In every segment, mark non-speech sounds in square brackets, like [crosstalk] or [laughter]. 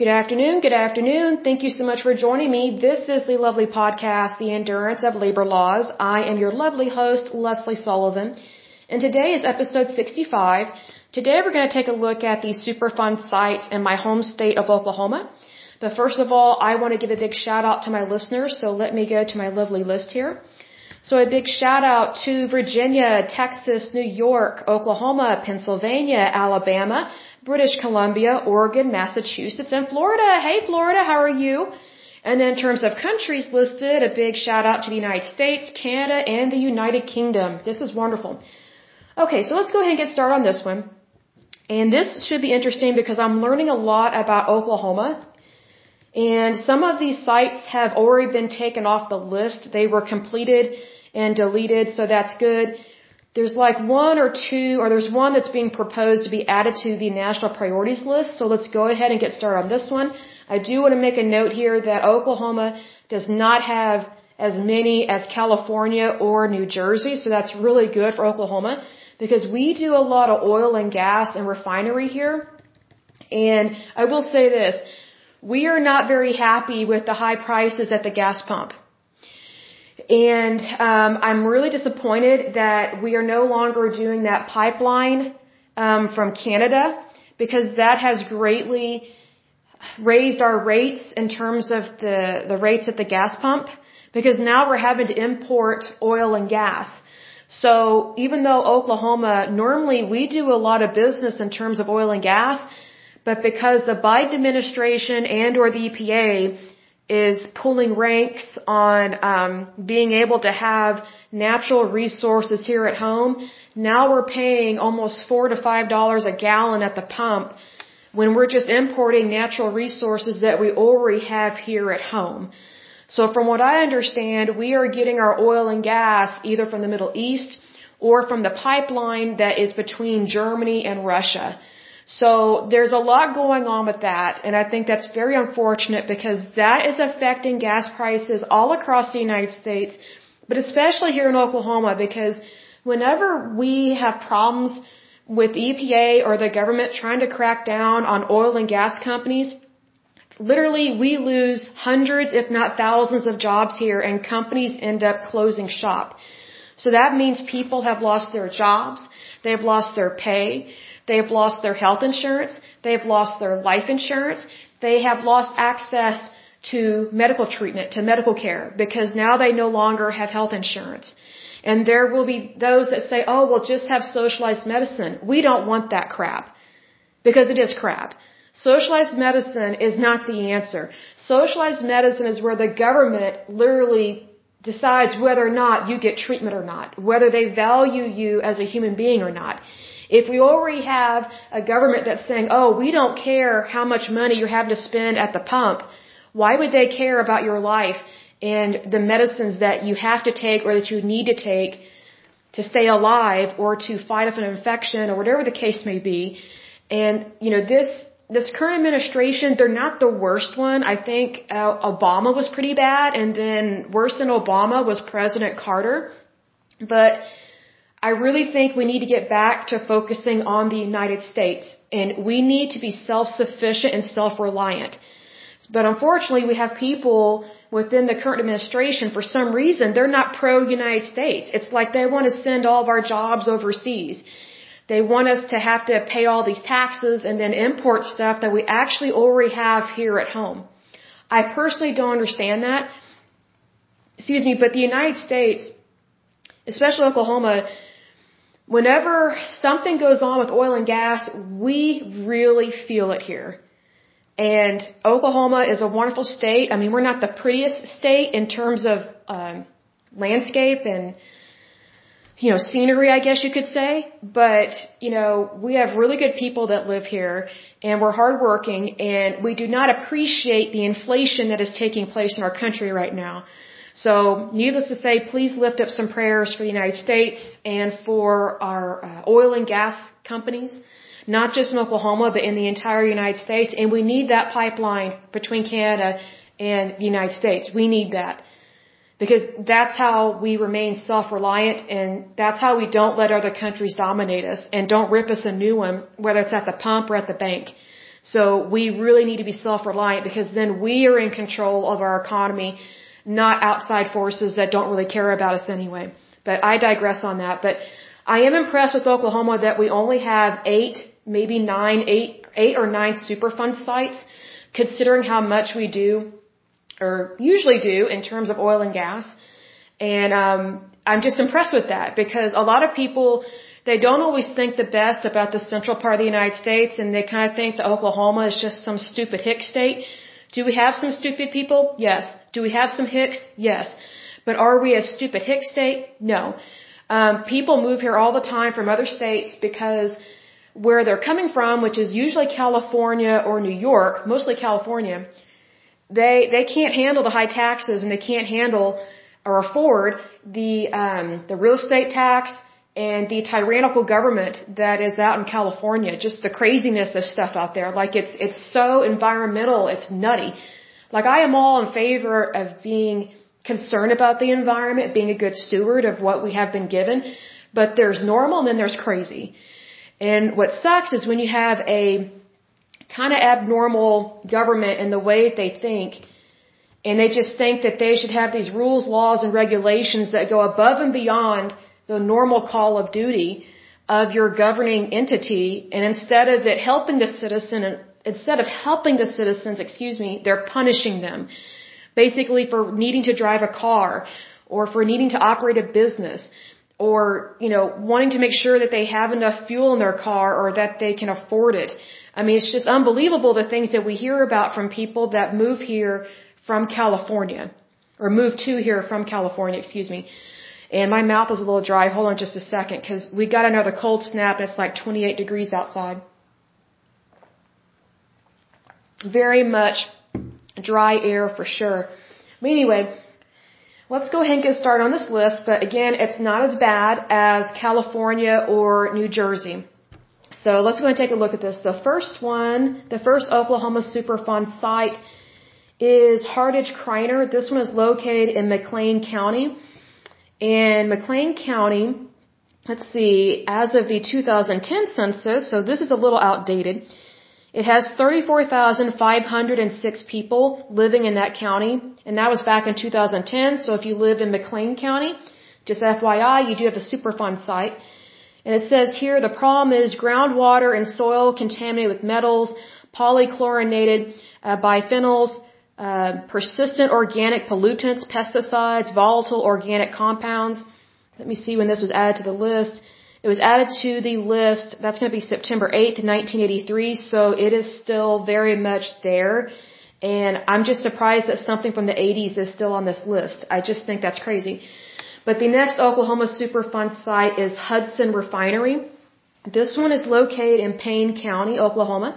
Good afternoon, good afternoon. Thank you so much for joining me. This is the lovely podcast, The Endurance of Labor Laws. I am your lovely host, Leslie Sullivan, and today is episode 65. Today we're going to take a look at the Superfund sites in my home state of Oklahoma. But first of all, I want to give a big shout out to my listeners, so let me go to my lovely list here. So a big shout out to Virginia, Texas, New York, Oklahoma, Pennsylvania, Alabama, British Columbia, Oregon, Massachusetts, and Florida. Hey Florida, how are you? And then in terms of countries listed, a big shout out to the United States, Canada, and the United Kingdom. This is wonderful. Okay, so let's go ahead and get started on this one. And this should be interesting because I'm learning a lot about Oklahoma and some of these sites have already been taken off the list. They were completed and deleted, so that's good. There's like one or two, or there's one that's being proposed to be added to the national priorities list. So let's go ahead and get started on this one. I do want to make a note here that Oklahoma does not have as many as California or New Jersey, so that's really good for Oklahoma because we do a lot of oil and gas and refinery here. And I will say this, we are not very happy with the high prices at the gas pump. And um, I'm really disappointed that we are no longer doing that pipeline um, from Canada because that has greatly raised our rates in terms of the, the rates at the gas pump because now we're having to import oil and gas. So even though Oklahoma, normally we do a lot of business in terms of oil and gas, but because the Biden administration and or the EPA is pulling ranks on um, being able to have natural resources here at home, now we're paying almost four to five dollars a gallon at the pump when we're just importing natural resources that we already have here at home. So from what I understand, we are getting our oil and gas either from the Middle East or from the pipeline that is between Germany and Russia. So there's a lot going on with that, and I think that's very unfortunate because that is affecting gas prices all across the United States, but especially here in Oklahoma because whenever we have problems with EPA or the government trying to crack down on oil and gas companies, literally we lose hundreds if not thousands of jobs here and companies end up closing shop. So that means people have lost their jobs, they've lost their pay, They've lost their health insurance. They've lost their life insurance. They have lost access to medical treatment, to medical care, because now they no longer have health insurance. And there will be those that say, oh, we'll just have socialized medicine. We don't want that crap. Because it is crap. Socialized medicine is not the answer. Socialized medicine is where the government literally decides whether or not you get treatment or not, whether they value you as a human being or not. If we already have a government that's saying, oh, we don't care how much money you have to spend at the pump, why would they care about your life and the medicines that you have to take or that you need to take to stay alive or to fight off an infection or whatever the case may be? And, you know, this, this current administration, they're not the worst one. I think uh, Obama was pretty bad, and then worse than Obama was President Carter. But I really think we need to get back to focusing on the United States and we need to be self-sufficient and self-reliant. But unfortunately, we have people within the current administration, for some reason, they're not pro-United States. It's like they want to send all of our jobs overseas. They want us to have to pay all these taxes and then import stuff that we actually already have here at home. I personally don't understand that. Excuse me, but the United States, especially Oklahoma, whenever something goes on with oil and gas, we really feel it here. And Oklahoma is a wonderful state. I mean, we're not the prettiest state in terms of um, landscape and you know scenery, I guess you could say. But you know, we have really good people that live here, and we're hardworking, and we do not appreciate the inflation that is taking place in our country right now. So, needless to say, please lift up some prayers for the United States and for our uh, oil and gas companies, not just in Oklahoma, but in the entire United States. And we need that pipeline between Canada and the United States. We need that. Because that's how we remain self-reliant and that's how we don't let other countries dominate us and don't rip us a new one, whether it's at the pump or at the bank. So we really need to be self-reliant because then we are in control of our economy, not outside forces that don't really care about us anyway. But I digress on that. But I am impressed with Oklahoma that we only have eight, maybe nine, eight, eight or nine Superfund sites, considering how much we do, or usually do, in terms of oil and gas. And um, I'm just impressed with that because a lot of people they don't always think the best about the central part of the United States and they kind of think that Oklahoma is just some stupid hick state. Do we have some stupid people? Yes. Do we have some hicks? Yes. But are we a stupid hick state? No. Um, people move here all the time from other states because where they're coming from, which is usually California or New York, mostly California, they they can't handle the high taxes and they can't handle or afford the um, the real estate tax and the tyrannical government that is out in California. Just the craziness of stuff out there. Like it's it's so environmental. It's nutty. Like I am all in favor of being concerned about the environment, being a good steward of what we have been given. But there's normal and then there's crazy. And what sucks is when you have a kind of abnormal government in the way they think and they just think that they should have these rules, laws, and regulations that go above and beyond the normal call of duty of your governing entity. And instead of it helping the citizen, instead of helping the citizens, excuse me, they're punishing them. Basically for needing to drive a car or for needing to operate a business or, you know, wanting to make sure that they have enough fuel in their car or that they can afford it. I mean, it's just unbelievable the things that we hear about from people that move here from California, or move to here from California, excuse me. And my mouth is a little dry. Hold on just a second, because we got another cold snap and it's like 28 degrees outside. Very much dry air for sure. But anyway, let's go ahead and get started on this list, but again, it's not as bad as California or New Jersey. So let's go and take a look at this. The first one, the first Oklahoma Superfund site is Hardage Criner. This one is located in McClain County. In McClain County, let's see, as of the 2010 census, so this is a little outdated, it has 34,506 people living in that county, and that was back in 2010, so if you live in McClain County, just FYI, you do have a Superfund site. And it says here the problem is groundwater and soil contaminated with metals, polychlorinated uh, biphenyls, uh, persistent organic pollutants, pesticides, volatile organic compounds. Let me see when this was added to the list. It was added to the list, that's going to be September 8th, 1983, so it is still very much there. And I'm just surprised that something from the 80s is still on this list. I just think that's crazy. But the next Oklahoma Superfund site is Hudson Refinery. This one is located in Payne County, Oklahoma.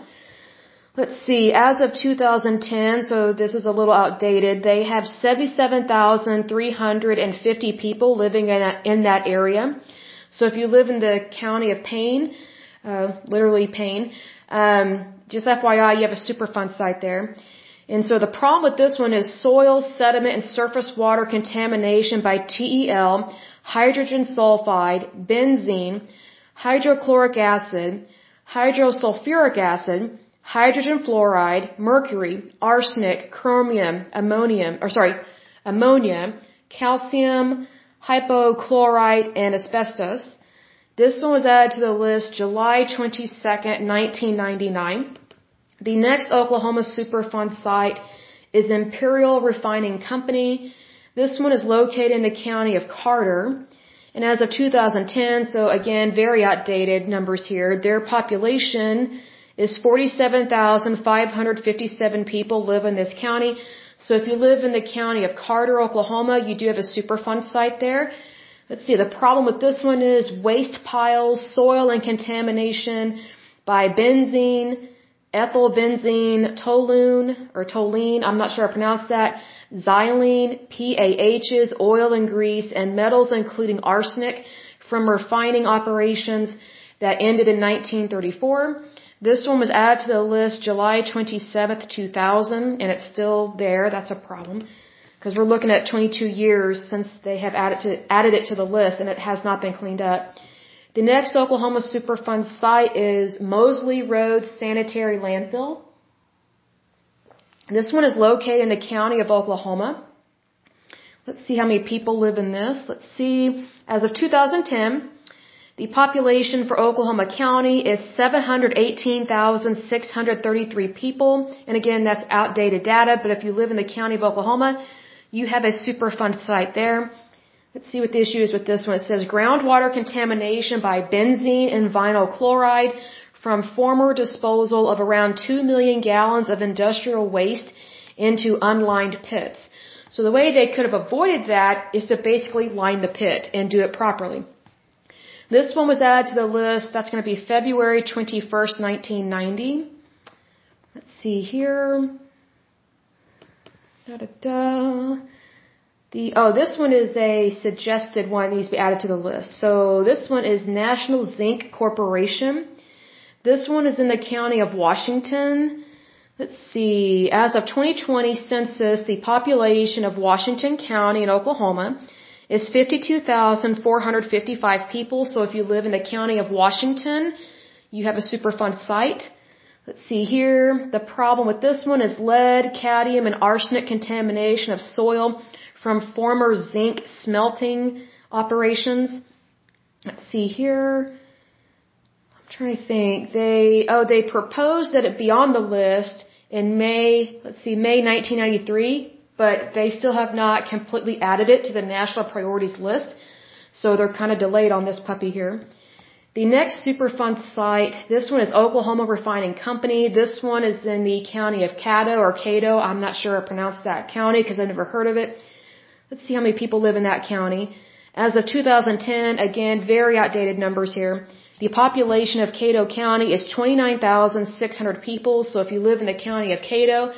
Let's see, as of 2010, so this is a little outdated, they have 77,350 people living in that, in that area. So if you live in the county of Payne, uh, literally Payne, um, just FYI, you have a Superfund site there. And so the problem with this one is soil, sediment, and surface water contamination by TEL, hydrogen sulfide, benzene, hydrochloric acid, hydrosulfuric acid, hydrogen fluoride, mercury, arsenic, chromium, ammonium, or sorry, ammonia, calcium, hypochlorite, and asbestos. This one was added to the list July 22nd, 1999. The next Oklahoma Superfund site is Imperial Refining Company. This one is located in the county of Carter. And as of 2010, so again, very outdated numbers here, their population is 47,557 people live in this county. So if you live in the county of Carter, Oklahoma, you do have a Superfund site there. Let's see, the problem with this one is waste piles, soil and contamination by benzene, ethyl benzene, toluene, or toluene, I'm not sure I pronounced that, xylene, PAHs, oil and grease, and metals including arsenic from refining operations that ended in 1934. This one was added to the list July 27th, 2000, and it's still there. That's a problem. Because we're looking at 22 years since they have added, to, added it to the list, and it has not been cleaned up. The next Oklahoma Superfund site is Mosley Road Sanitary Landfill. This one is located in the county of Oklahoma. Let's see how many people live in this. Let's see. As of 2010, the population for Oklahoma County is 718,633 people. And again, that's outdated data, but if you live in the county of Oklahoma, you have a Superfund site there. Let's see what the issue is with this one. It says groundwater contamination by benzene and vinyl chloride from former disposal of around 2 million gallons of industrial waste into unlined pits. So the way they could have avoided that is to basically line the pit and do it properly. This one was added to the list. That's going to be February 21st, 1990. Let's see here. Da, da, da. The, oh, this one is a suggested one that needs to be added to the list. So this one is National Zinc Corporation. This one is in the county of Washington. Let's see. As of 2020 census, the population of Washington County in Oklahoma is 52,455 people. So if you live in the county of Washington, you have a Superfund site. Let's see here. The problem with this one is lead, cadmium, and arsenic contamination of soil from former zinc smelting operations. Let's see here. I'm trying to think. They, oh, they proposed that it be on the list in May, let's see, May 1993, but they still have not completely added it to the national priorities list. So they're kind of delayed on this puppy here. The next Superfund site, this one is Oklahoma Refining Company. This one is in the county of Caddo or Cato. I'm not sure I pronounced that county because I never heard of it. Let's see how many people live in that county. As of 2010, again, very outdated numbers here. The population of Cato County is 29,600 people. So if you live in the county of Cato,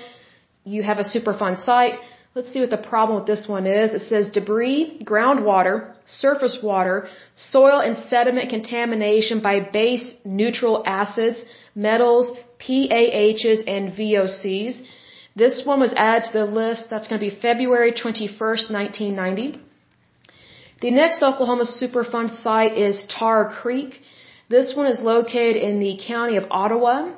you have a Superfund site. Let's see what the problem with this one is. It says debris, groundwater, surface water, soil and sediment contamination by base neutral acids, metals, PAHs, and VOCs. This one was added to the list. That's going to be February 21st, 1990. The next Oklahoma Superfund site is Tar Creek. This one is located in the county of Ottawa.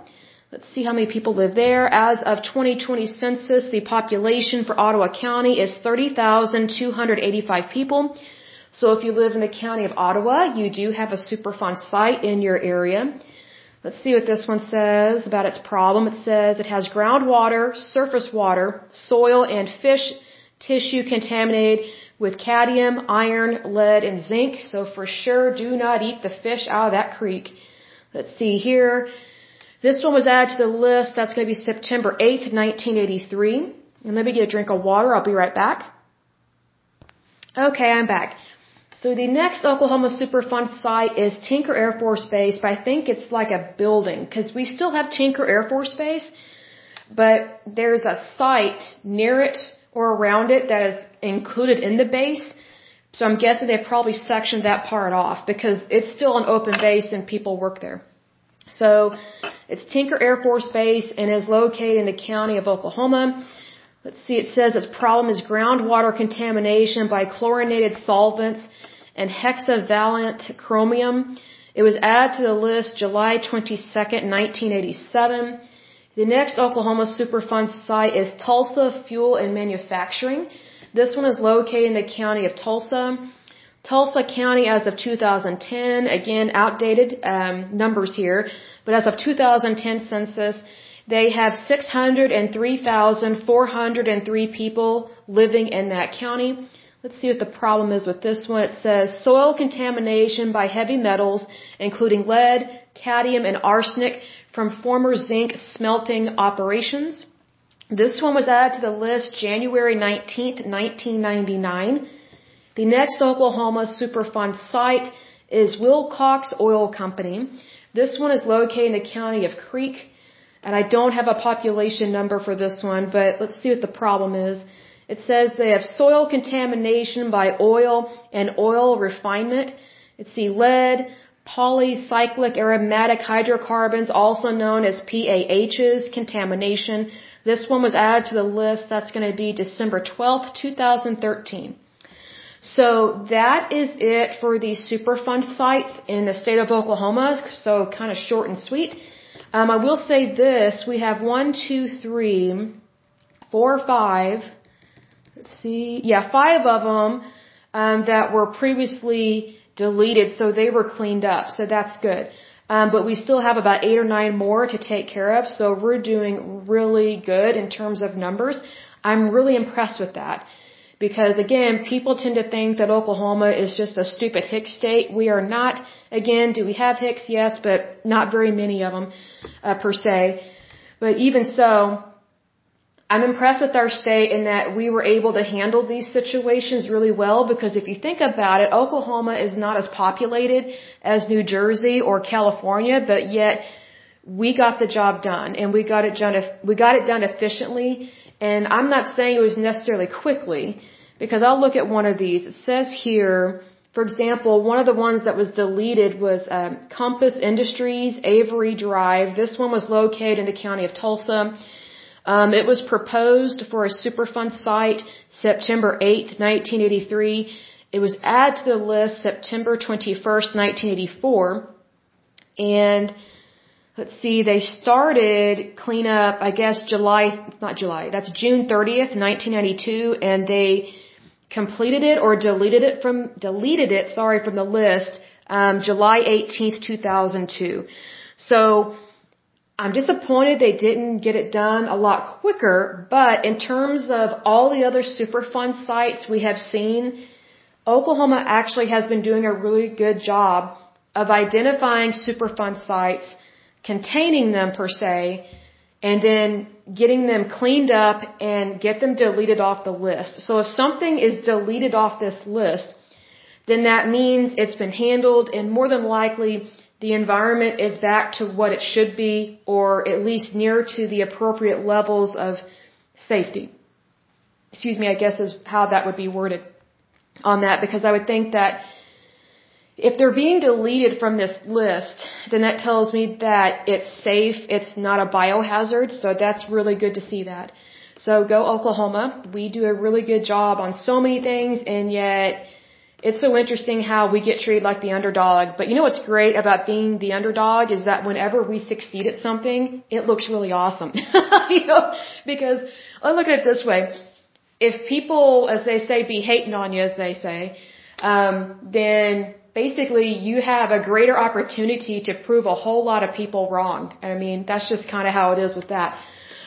Let's see how many people live there. As of 2020 census, the population for Ottawa County is 30,285 people. So if you live in the county of Ottawa, you do have a Superfund site in your area. Let's see what this one says about its problem. It says it has groundwater, surface water, soil, and fish tissue contaminated with cadmium, iron, lead, and zinc. So for sure, do not eat the fish out of that creek. Let's see here. This one was added to the list. That's going to be September 8th, 1983. And let me get a drink of water. I'll be right back. Okay, I'm back. So the next Oklahoma Superfund site is Tinker Air Force Base, but I think it's like a building because we still have Tinker Air Force Base, but there's a site near it or around it that is included in the base. So I'm guessing they probably sectioned that part off because it's still an open base and people work there. So it's Tinker Air Force Base and is located in the county of Oklahoma. Let's see, it says its problem is groundwater contamination by chlorinated solvents and hexavalent chromium. It was added to the list July 22nd, 1987. The next Oklahoma Superfund site is Tulsa Fuel and Manufacturing. This one is located in the county of Tulsa. Tulsa County as of 2010, again outdated um, numbers here, but as of 2010 census, they have 603,403 people living in that county. Let's see what the problem is with this one. It says soil contamination by heavy metals, including lead, cadmium, and arsenic from former zinc smelting operations. This one was added to the list January 19th, 1999. The next Oklahoma Superfund site is Wilcox Oil Company. This one is located in the county of Creek. And I don't have a population number for this one, but let's see what the problem is. It says they have soil contamination by oil and oil refinement. It's the lead, polycyclic aromatic hydrocarbons, also known as PAHs, contamination. This one was added to the list. That's going to be December 12th, 2013. So that is it for the Superfund sites in the state of Oklahoma. So kind of short and sweet. Um, I will say this: we have one, two, three, four, five. Let's see, yeah, five of them um, that were previously deleted, so they were cleaned up. So that's good. Um, but we still have about eight or nine more to take care of, so we're doing really good in terms of numbers. I'm really impressed with that. Because again, people tend to think that Oklahoma is just a stupid hick state. We are not. Again, do we have hicks? Yes, but not very many of them uh, per se. But even so, I'm impressed with our state in that we were able to handle these situations really well because if you think about it, Oklahoma is not as populated as New Jersey or California, but yet we got the job done and we got it done, we got it done efficiently and I'm not saying it was necessarily quickly, because I'll look at one of these. It says here, for example, one of the ones that was deleted was um, Compass Industries, Avery Drive. This one was located in the county of Tulsa. Um, it was proposed for a Superfund site September 8, 1983. It was added to the list September 21st, 1984. And let's see, they started cleanup, I guess July, not July, that's June 30th, 1992, and they completed it or deleted it from, deleted it, sorry, from the list, um, July 18th, 2002. So, I'm disappointed they didn't get it done a lot quicker, but in terms of all the other Superfund sites we have seen, Oklahoma actually has been doing a really good job of identifying Superfund sites containing them per se, and then getting them cleaned up and get them deleted off the list. So if something is deleted off this list, then that means it's been handled and more than likely the environment is back to what it should be or at least near to the appropriate levels of safety. Excuse me, I guess is how that would be worded on that because I would think that if they're being deleted from this list, then that tells me that it's safe, it's not a biohazard, so that's really good to see that. So go Oklahoma. We do a really good job on so many things and yet it's so interesting how we get treated like the underdog. But you know what's great about being the underdog is that whenever we succeed at something, it looks really awesome. [laughs] you know, because I look at it this way. If people, as they say, be hating on you, as they say, um, then basically you have a greater opportunity to prove a whole lot of people wrong. I mean, that's just kind of how it is with that.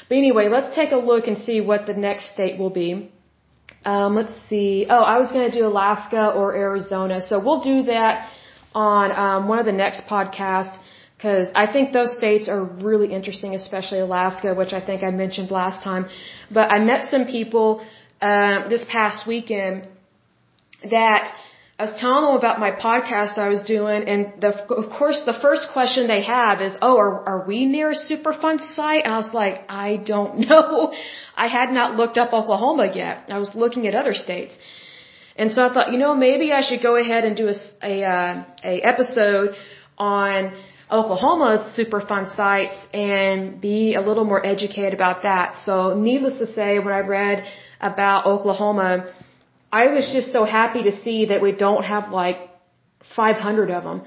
But anyway, let's take a look and see what the next state will be. Um, let's see. Oh, I was going to do Alaska or Arizona. So we'll do that on um, one of the next podcasts because I think those states are really interesting, especially Alaska, which I think I mentioned last time. But I met some people uh, this past weekend that I was telling them about my podcast I was doing, and the, of course, the first question they have is, "Oh, are, are we near a Superfund site?" And I was like, "I don't [laughs] know. I had not looked up Oklahoma yet. I was looking at other states." And so I thought, you know, maybe I should go ahead and do a a, uh, a episode on Oklahoma's Superfund sites and be a little more educated about that. So, needless to say, when I read about Oklahoma I was just so happy to see that we don't have like 500 of them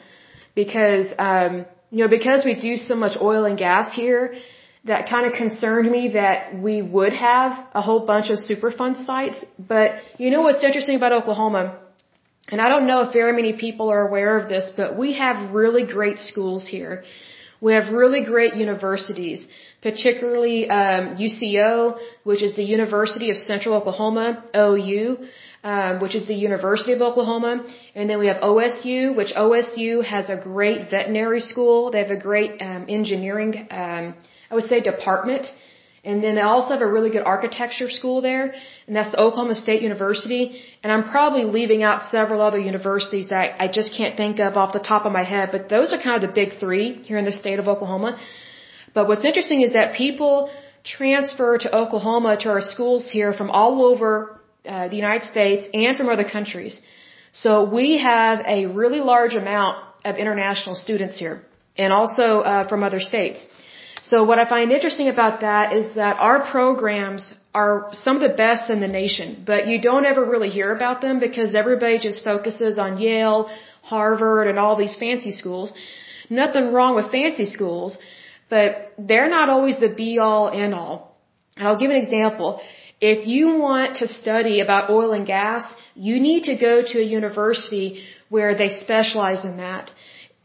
because, um, you know, because we do so much oil and gas here, that kind of concerned me that we would have a whole bunch of Superfund sites. But you know what's interesting about Oklahoma? And I don't know if very many people are aware of this, but we have really great schools here. We have really great universities, particularly um, UCO, which is the University of Central Oklahoma, OU um, which is the University of Oklahoma, and then we have OSU, which OSU has a great veterinary school. They have a great um, engineering, um, I would say, department. And then they also have a really good architecture school there, and that's the Oklahoma State University. And I'm probably leaving out several other universities that I just can't think of off the top of my head, but those are kind of the big three here in the state of Oklahoma. But what's interesting is that people transfer to Oklahoma to our schools here from all over uh, the United States and from other countries. So we have a really large amount of international students here and also uh, from other states. So what I find interesting about that is that our programs are some of the best in the nation, but you don't ever really hear about them because everybody just focuses on Yale, Harvard, and all these fancy schools. Nothing wrong with fancy schools, but they're not always the be all and all. And I'll give an example. If you want to study about oil and gas, you need to go to a university where they specialize in that,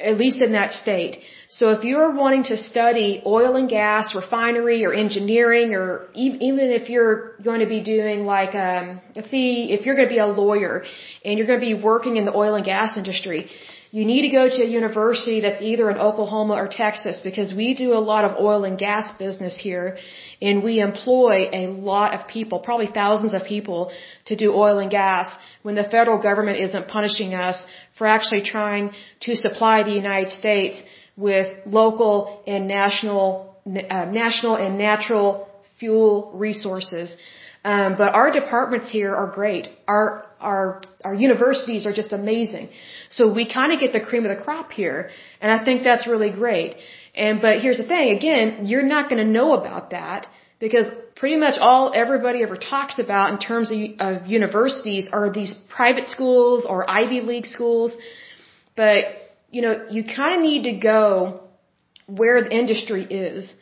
at least in that state. So if you're wanting to study oil and gas, refinery, or engineering, or even if you're going to be doing like, um, let's see, if you're going to be a lawyer and you're going to be working in the oil and gas industry, you need to go to a university that's either in Oklahoma or Texas because we do a lot of oil and gas business here and we employ a lot of people, probably thousands of people to do oil and gas when the federal government isn't punishing us for actually trying to supply the United States with local and national, uh, national and natural fuel resources. Um, but our departments here are great. Our our our universities are just amazing. So we kind of get the cream of the crop here, and I think that's really great. And but here's the thing, again, you're not going to know about that because pretty much all everybody ever talks about in terms of, of universities are these private schools or Ivy League schools. But you know, you kind of need to go where the industry is.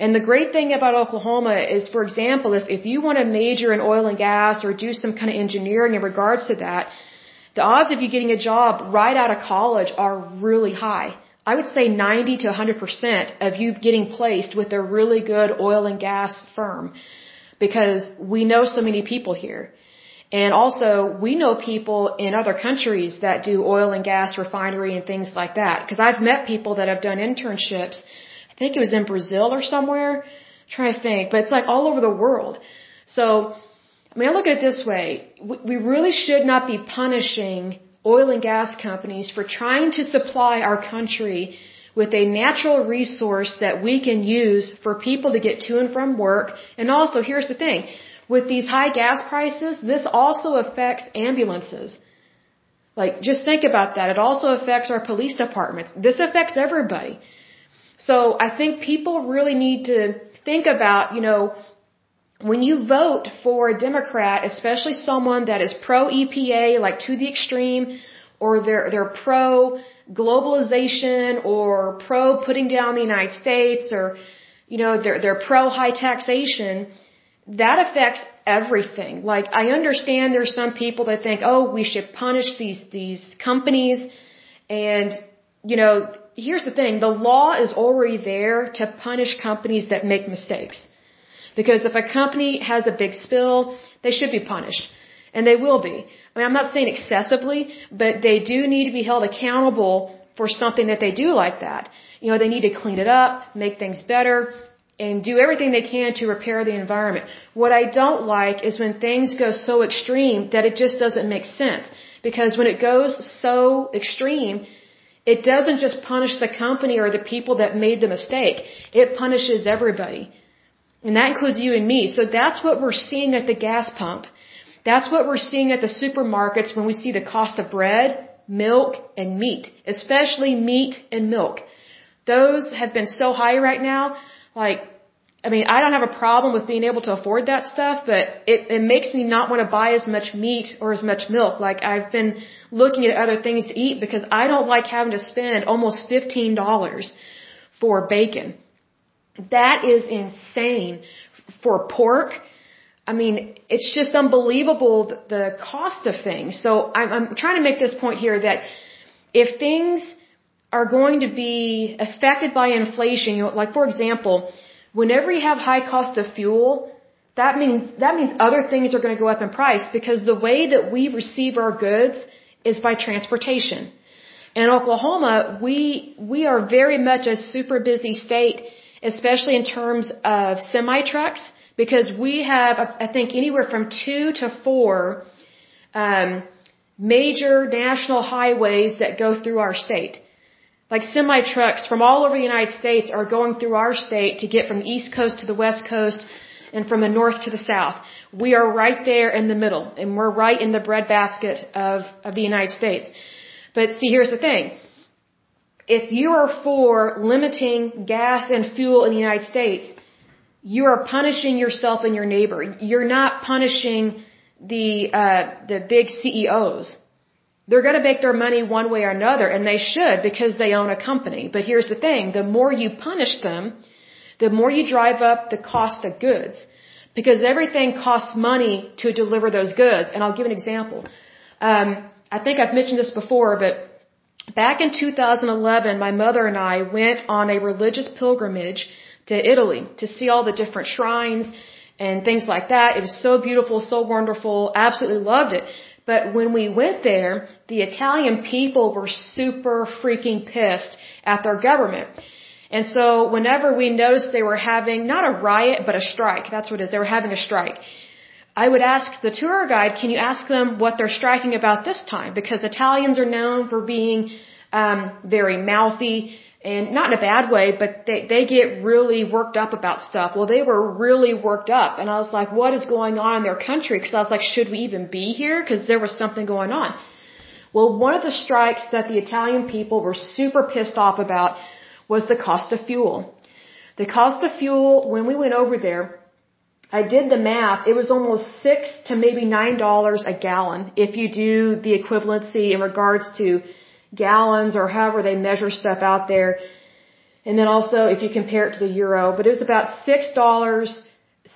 And the great thing about Oklahoma is, for example, if, if you want to major in oil and gas or do some kind of engineering in regards to that, the odds of you getting a job right out of college are really high. I would say 90 to 100% of you getting placed with a really good oil and gas firm because we know so many people here. And also, we know people in other countries that do oil and gas refinery and things like that. Because I've met people that have done internships I think it was in Brazil or somewhere. I'm trying to think, but it's like all over the world. So, I mean, I look at it this way. We really should not be punishing oil and gas companies for trying to supply our country with a natural resource that we can use for people to get to and from work. And also, here's the thing. With these high gas prices, this also affects ambulances. Like, just think about that. It also affects our police departments. This affects everybody. So I think people really need to think about, you know, when you vote for a Democrat, especially someone that is pro EPA, like to the extreme, or they're, they're pro globalization or pro putting down the United States or, you know, they're, they're pro high taxation, that affects everything. Like, I understand there's some people that think, oh, we should punish these, these companies and, you know, here's the thing, the law is already there to punish companies that make mistakes. Because if a company has a big spill, they should be punished. And they will be. I mean, I'm not saying excessively, but they do need to be held accountable for something that they do like that. You know, they need to clean it up, make things better, and do everything they can to repair the environment. What I don't like is when things go so extreme that it just doesn't make sense. Because when it goes so extreme, it doesn't just punish the company or the people that made the mistake. It punishes everybody. And that includes you and me. So that's what we're seeing at the gas pump. That's what we're seeing at the supermarkets when we see the cost of bread, milk, and meat. Especially meat and milk. Those have been so high right now. Like, I mean, I don't have a problem with being able to afford that stuff, but it, it makes me not want to buy as much meat or as much milk. Like, I've been looking at other things to eat because I don't like having to spend almost $15 for bacon. That is insane for pork. I mean, it's just unbelievable the cost of things. So I'm, I'm trying to make this point here that if things are going to be affected by inflation, you know, like for example, whenever you have high cost of fuel, that means that means other things are going to go up in price because the way that we receive our goods is by transportation. In Oklahoma, we, we are very much a super busy state, especially in terms of semi trucks, because we have, I think, anywhere from two to four, um, major national highways that go through our state. Like semi trucks from all over the United States are going through our state to get from the East Coast to the West Coast and from the North to the South. We are right there in the middle, and we're right in the breadbasket of, of the United States. But see, here's the thing. If you are for limiting gas and fuel in the United States, you are punishing yourself and your neighbor. You're not punishing the uh, the big CEOs. They're going to make their money one way or another, and they should because they own a company. But here's the thing: the more you punish them, the more you drive up the cost of goods, because everything costs money to deliver those goods. And I'll give an example. Um, I think I've mentioned this before, but back in 2011, my mother and I went on a religious pilgrimage to Italy to see all the different shrines and things like that. It was so beautiful, so wonderful, absolutely loved it. But when we went there, the Italian people were super freaking pissed at their government. And so whenever we noticed they were having not a riot, but a strike, that's what it is, they were having a strike. I would ask the tour guide, can you ask them what they're striking about this time? Because Italians are known for being um, very mouthy and not in a bad way, but they they get really worked up about stuff. Well, they were really worked up, and I was like, "What is going on in their country?" Because I was like, "Should we even be here?" Because there was something going on. Well, one of the strikes that the Italian people were super pissed off about was the cost of fuel. The cost of fuel when we went over there, I did the math. It was almost six to maybe nine dollars a gallon if you do the equivalency in regards to gallons or however they measure stuff out there. And then also if you compare it to the euro, but it was about six dollars,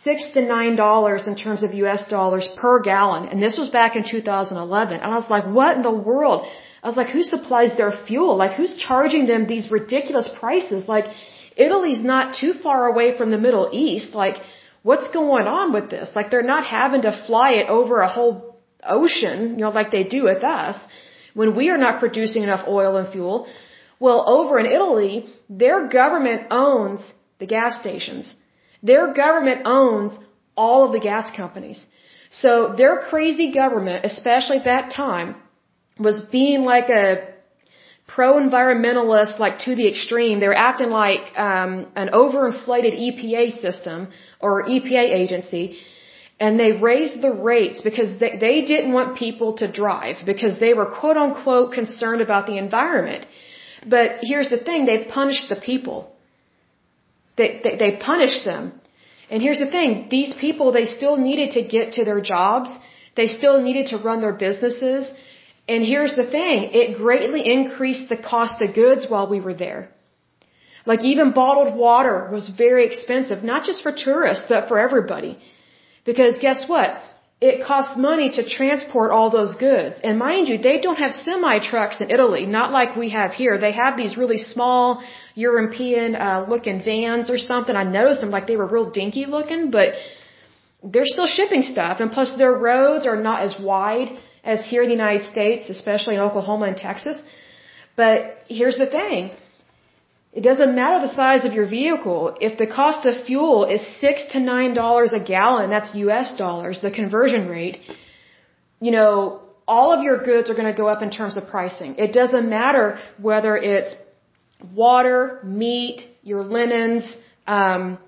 six to nine dollars in terms of US dollars per gallon. And this was back in 2011. And I was like, what in the world? I was like, who supplies their fuel? Like who's charging them these ridiculous prices? Like Italy's not too far away from the Middle East. Like what's going on with this? Like they're not having to fly it over a whole ocean, you know, like they do with us when we are not producing enough oil and fuel. Well, over in Italy, their government owns the gas stations. Their government owns all of the gas companies. So their crazy government, especially at that time, was being like a pro-environmentalist, like to the extreme. They were acting like um, an overinflated EPA system or EPA agency and they raised the rates because they, they didn't want people to drive because they were quote unquote concerned about the environment. But here's the thing, they punished the people. They, they, they punished them. And here's the thing, these people, they still needed to get to their jobs. They still needed to run their businesses. And here's the thing, it greatly increased the cost of goods while we were there. Like even bottled water was very expensive, not just for tourists, but for everybody. Because guess what? It costs money to transport all those goods. And mind you, they don't have semi trucks in Italy, not like we have here. They have these really small European uh, looking vans or something. I noticed them like they were real dinky looking, but they're still shipping stuff. And plus their roads are not as wide as here in the United States, especially in Oklahoma and Texas. But here's the thing. It doesn't matter the size of your vehicle. If the cost of fuel is six to nine dollars a gallon, that's US dollars, the conversion rate, you know, all of your goods are going to go up in terms of pricing. It doesn't matter whether it's water, meat, your linens, um,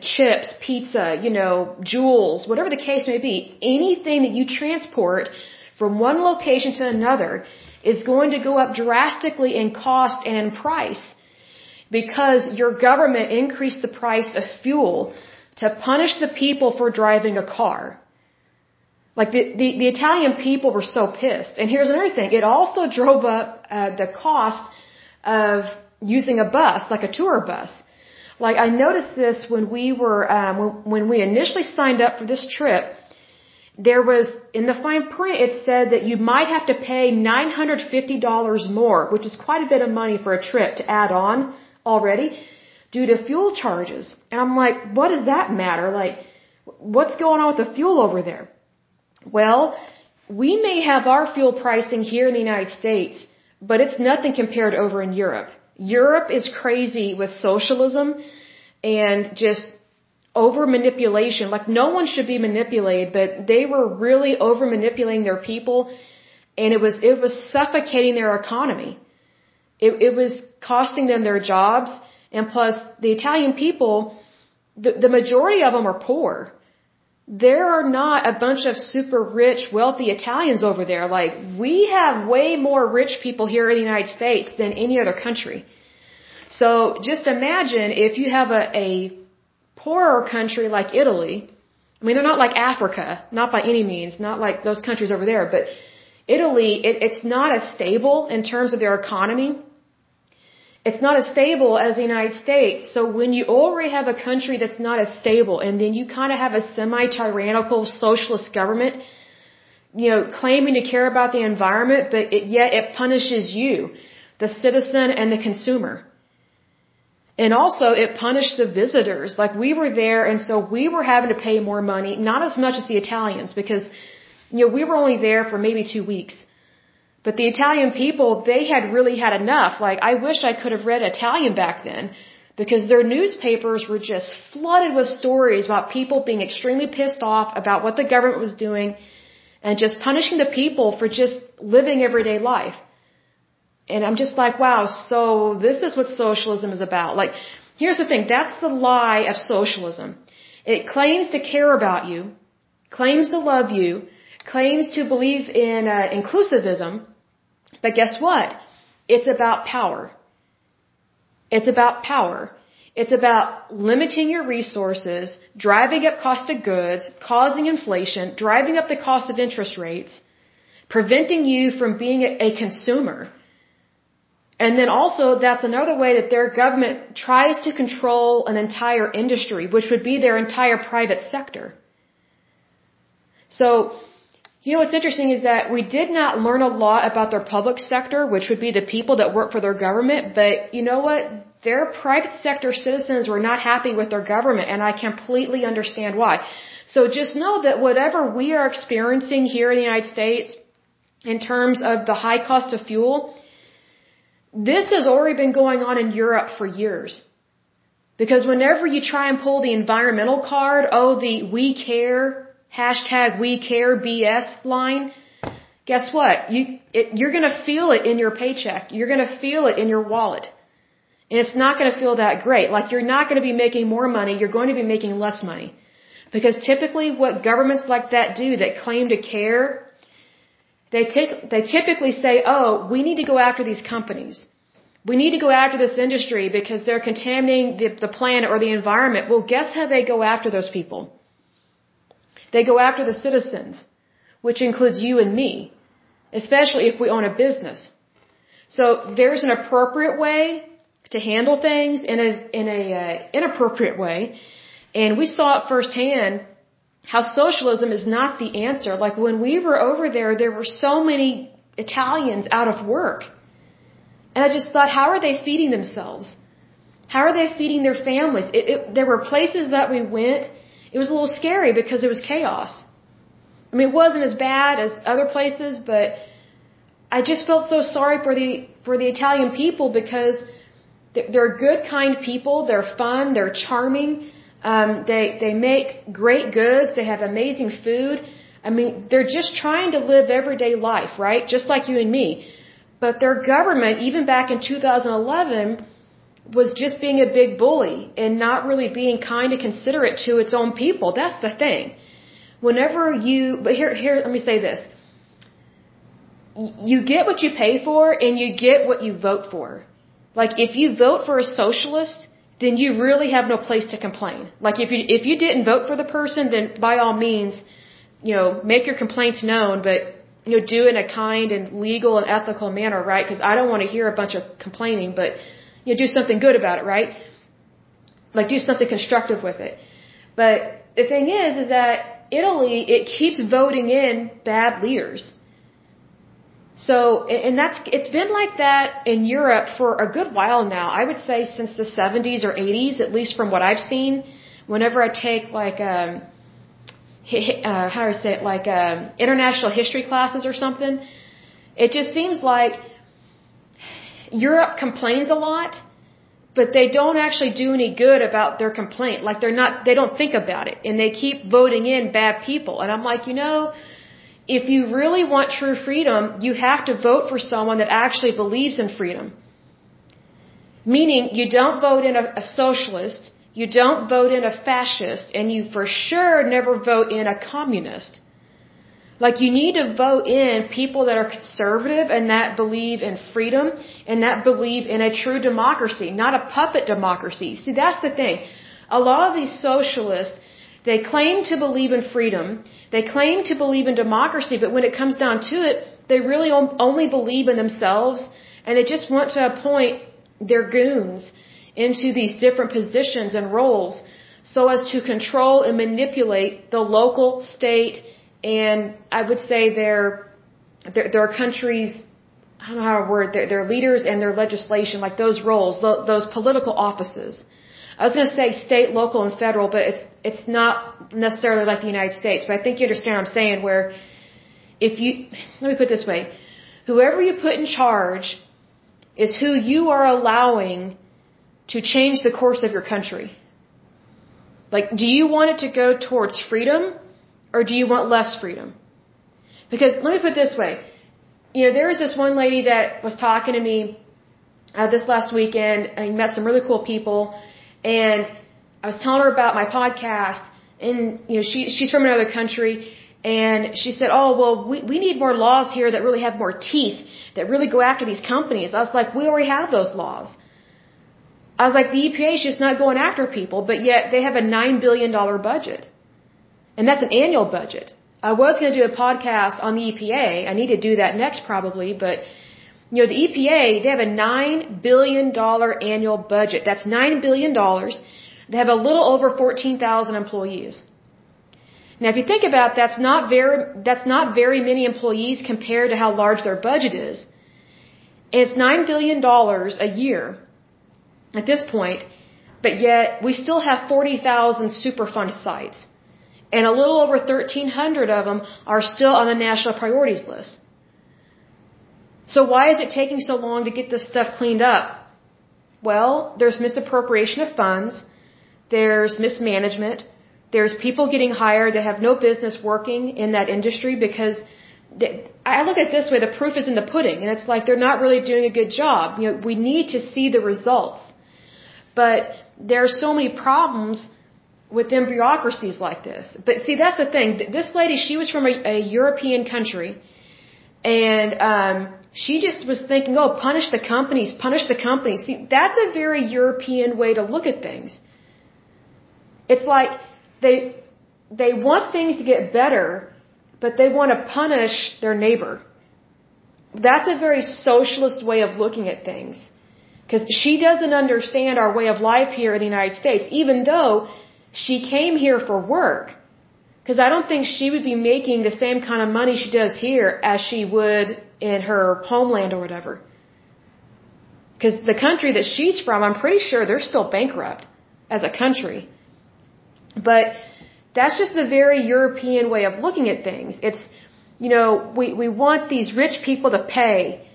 chips, pizza, you know, jewels, whatever the case may be. Anything that you transport from one location to another is going to go up drastically in cost and in price because your government increased the price of fuel to punish the people for driving a car. Like the, the, the Italian people were so pissed. And here's another thing. It also drove up uh, the cost of using a bus, like a tour bus. Like I noticed this when we were, um, when, when we initially signed up for this trip, there was, in the fine print, it said that you might have to pay $950 more, which is quite a bit of money for a trip to add on already due to fuel charges. And I'm like, what does that matter? Like, what's going on with the fuel over there? Well, we may have our fuel pricing here in the United States, but it's nothing compared over in Europe. Europe is crazy with socialism and just over manipulation. Like no one should be manipulated, but they were really over manipulating their people and it was, it was suffocating their economy. It, it was costing them their jobs, and plus the Italian people, the, the majority of them are poor. There are not a bunch of super rich, wealthy Italians over there. Like, we have way more rich people here in the United States than any other country. So just imagine if you have a, a poorer country like Italy. I mean, they're not like Africa, not by any means, not like those countries over there, but Italy, it, it's not as stable in terms of their economy it's not as stable as the United States. So when you already have a country that's not as stable and then you kind of have a semi-tyrannical socialist government, you know, claiming to care about the environment, but it, yet it punishes you, the citizen and the consumer. And also it punished the visitors. Like we were there and so we were having to pay more money, not as much as the Italians because, you know, we were only there for maybe two weeks. But the Italian people, they had really had enough. Like, I wish I could have read Italian back then because their newspapers were just flooded with stories about people being extremely pissed off about what the government was doing and just punishing the people for just living everyday life. And I'm just like, wow, so this is what socialism is about. Like, here's the thing, that's the lie of socialism. It claims to care about you, claims to love you, claims to believe in uh, inclusivism, but guess what? It's about power. It's about power. It's about limiting your resources, driving up cost of goods, causing inflation, driving up the cost of interest rates, preventing you from being a consumer. And then also that's another way that their government tries to control an entire industry, which would be their entire private sector. So you know what's interesting is that we did not learn a lot about their public sector, which would be the people that work for their government, but you know what? Their private sector citizens were not happy with their government, and I completely understand why. So just know that whatever we are experiencing here in the United States in terms of the high cost of fuel, this has already been going on in Europe for years. Because whenever you try and pull the environmental card, oh, the we care hashtag we care BS line, guess what? You, it, you're gonna feel it in your paycheck. You're gonna feel it in your wallet. And it's not gonna feel that great. Like you're not gonna be making more money, you're going to be making less money. Because typically what governments like that do that claim to care, they take, they typically say, oh, we need to go after these companies. We need to go after this industry because they're contaminating the, the planet or the environment. Well, guess how they go after those people? They go after the citizens, which includes you and me, especially if we own a business. So there's an appropriate way to handle things in a in a uh, inappropriate way, and we saw it firsthand how socialism is not the answer. Like when we were over there, there were so many Italians out of work, and I just thought, how are they feeding themselves? How are they feeding their families? It, it, there were places that we went it was a little scary because it was chaos. I mean, it wasn't as bad as other places, but I just felt so sorry for the for the Italian people because they're good, kind people. They're fun. They're charming. Um, they they make great goods. They have amazing food. I mean, they're just trying to live everyday life, right? Just like you and me. But their government, even back in 2011, was just being a big bully and not really being kind and considerate to its own people. That's the thing. Whenever you, but here, here, let me say this. You get what you pay for and you get what you vote for. Like if you vote for a socialist, then you really have no place to complain. Like if you, if you didn't vote for the person, then by all means, you know, make your complaints known, but you know, do it in a kind and legal and ethical manner, right? Because I don't want to hear a bunch of complaining, but you know, do something good about it, right? Like do something constructive with it. But the thing is, is that Italy, it keeps voting in bad leaders. So, and that's, it's been like that in Europe for a good while now. I would say since the 70s or 80s, at least from what I've seen. Whenever I take like, um, uh, how do I say it, like um, international history classes or something, it just seems like Europe complains a lot, but they don't actually do any good about their complaint. Like they're not, they don't think about it and they keep voting in bad people. And I'm like, you know, if you really want true freedom, you have to vote for someone that actually believes in freedom. Meaning you don't vote in a, a socialist, you don't vote in a fascist, and you for sure never vote in a communist. Like you need to vote in people that are conservative and that believe in freedom and that believe in a true democracy, not a puppet democracy. See, that's the thing. A lot of these socialists, they claim to believe in freedom, they claim to believe in democracy, but when it comes down to it, they really only believe in themselves and they just want to appoint their goons into these different positions and roles so as to control and manipulate the local, state, and I would say their their, their countries. I don't know how to word their, their leaders and their legislation, like those roles, those political offices. I was going to say state, local, and federal, but it's it's not necessarily like the United States. But I think you understand what I'm saying. Where if you let me put it this way, whoever you put in charge is who you are allowing to change the course of your country. Like, do you want it to go towards freedom or do you want less freedom? Because let me put it this way. You know, there was this one lady that was talking to me uh, this last weekend. I met some really cool people, and I was telling her about my podcast. And you know, she she's from another country, and she said, "Oh, well, we we need more laws here that really have more teeth, that really go after these companies." I was like, "We already have those laws." I was like, "The EPA is just not going after people, but yet they have a nine billion dollar budget." And that's an annual budget. I was going to do a podcast on the EPA. I need to do that next probably, but you know, the EPA, they have a $9 billion annual budget. That's $9 billion. They have a little over 14,000 employees. Now, if you think about it, that's not very, that's not very many employees compared to how large their budget is. And it's $9 billion a year at this point, but yet we still have 40,000 Superfund sites and a little over 1,300 of them are still on the national priorities list. So why is it taking so long to get this stuff cleaned up? Well, there's misappropriation of funds, there's mismanagement, there's people getting hired that have no business working in that industry because I look at it this way, the proof is in the pudding, and it's like they're not really doing a good job. You know, we need to see the results. But there are so many problems within bureaucracies like this. But see, that's the thing. This lady, she was from a, a European country, and um, she just was thinking, "Oh, punish the companies, punish the companies." See, that's a very European way to look at things. It's like they they want things to get better, but they want to punish their neighbor. That's a very socialist way of looking at things. Because she doesn't understand our way of life here in the United States, even though she came here for work. Because I don't think she would be making the same kind of money she does here as she would in her homeland or whatever. Because the country that she's from, I'm pretty sure they're still bankrupt as a country. But that's just a very European way of looking at things. It's, you know, we, we want these rich people to pay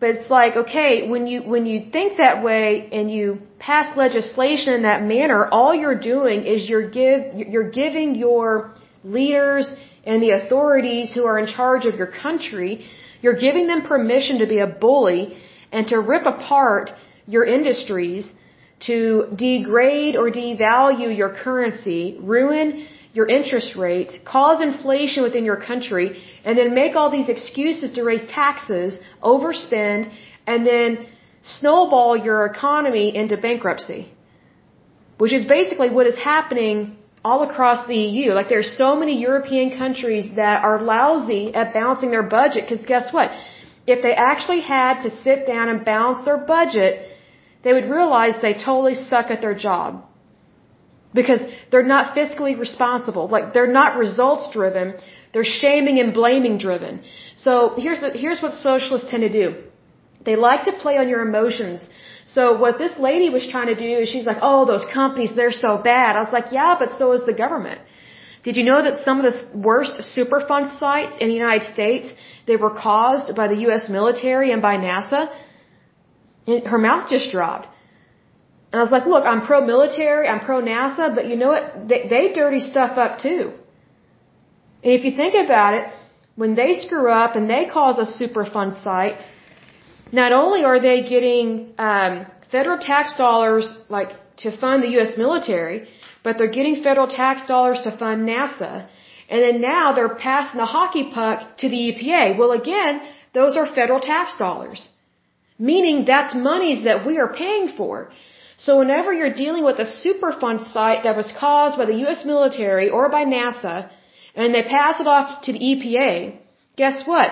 but it's like, okay, when you, when you think that way and you pass legislation in that manner, all you're doing is you're give, you're giving your leaders and the authorities who are in charge of your country, you're giving them permission to be a bully and to rip apart your industries, to degrade or devalue your currency, ruin your interest rates, cause inflation within your country, and then make all these excuses to raise taxes, overspend, and then snowball your economy into bankruptcy. Which is basically what is happening all across the EU. Like there's so many European countries that are lousy at balancing their budget because guess what? If they actually had to sit down and balance their budget, they would realize they totally suck at their job because they're not fiscally responsible. Like they're not results driven. They're shaming and blaming driven. So here's the, here's what socialists tend to do. They like to play on your emotions. So what this lady was trying to do is she's like, oh, those companies, they're so bad. I was like, yeah, but so is the government. Did you know that some of the worst Superfund sites in the United States, they were caused by the U.S. military and by NASA? Her mouth just dropped. And I was like, look, I'm pro-military, I'm pro-NASA, but you know what? They, they dirty stuff up too. And if you think about it, when they screw up and they cause a Superfund site, not only are they getting um, federal tax dollars like to fund the U.S. military, but they're getting federal tax dollars to fund NASA. And then now they're passing the hockey puck to the EPA. Well, again, those are federal tax dollars. Meaning that's monies that we are paying for. So whenever you're dealing with a Superfund site that was caused by the US military or by NASA, and they pass it off to the EPA, guess what?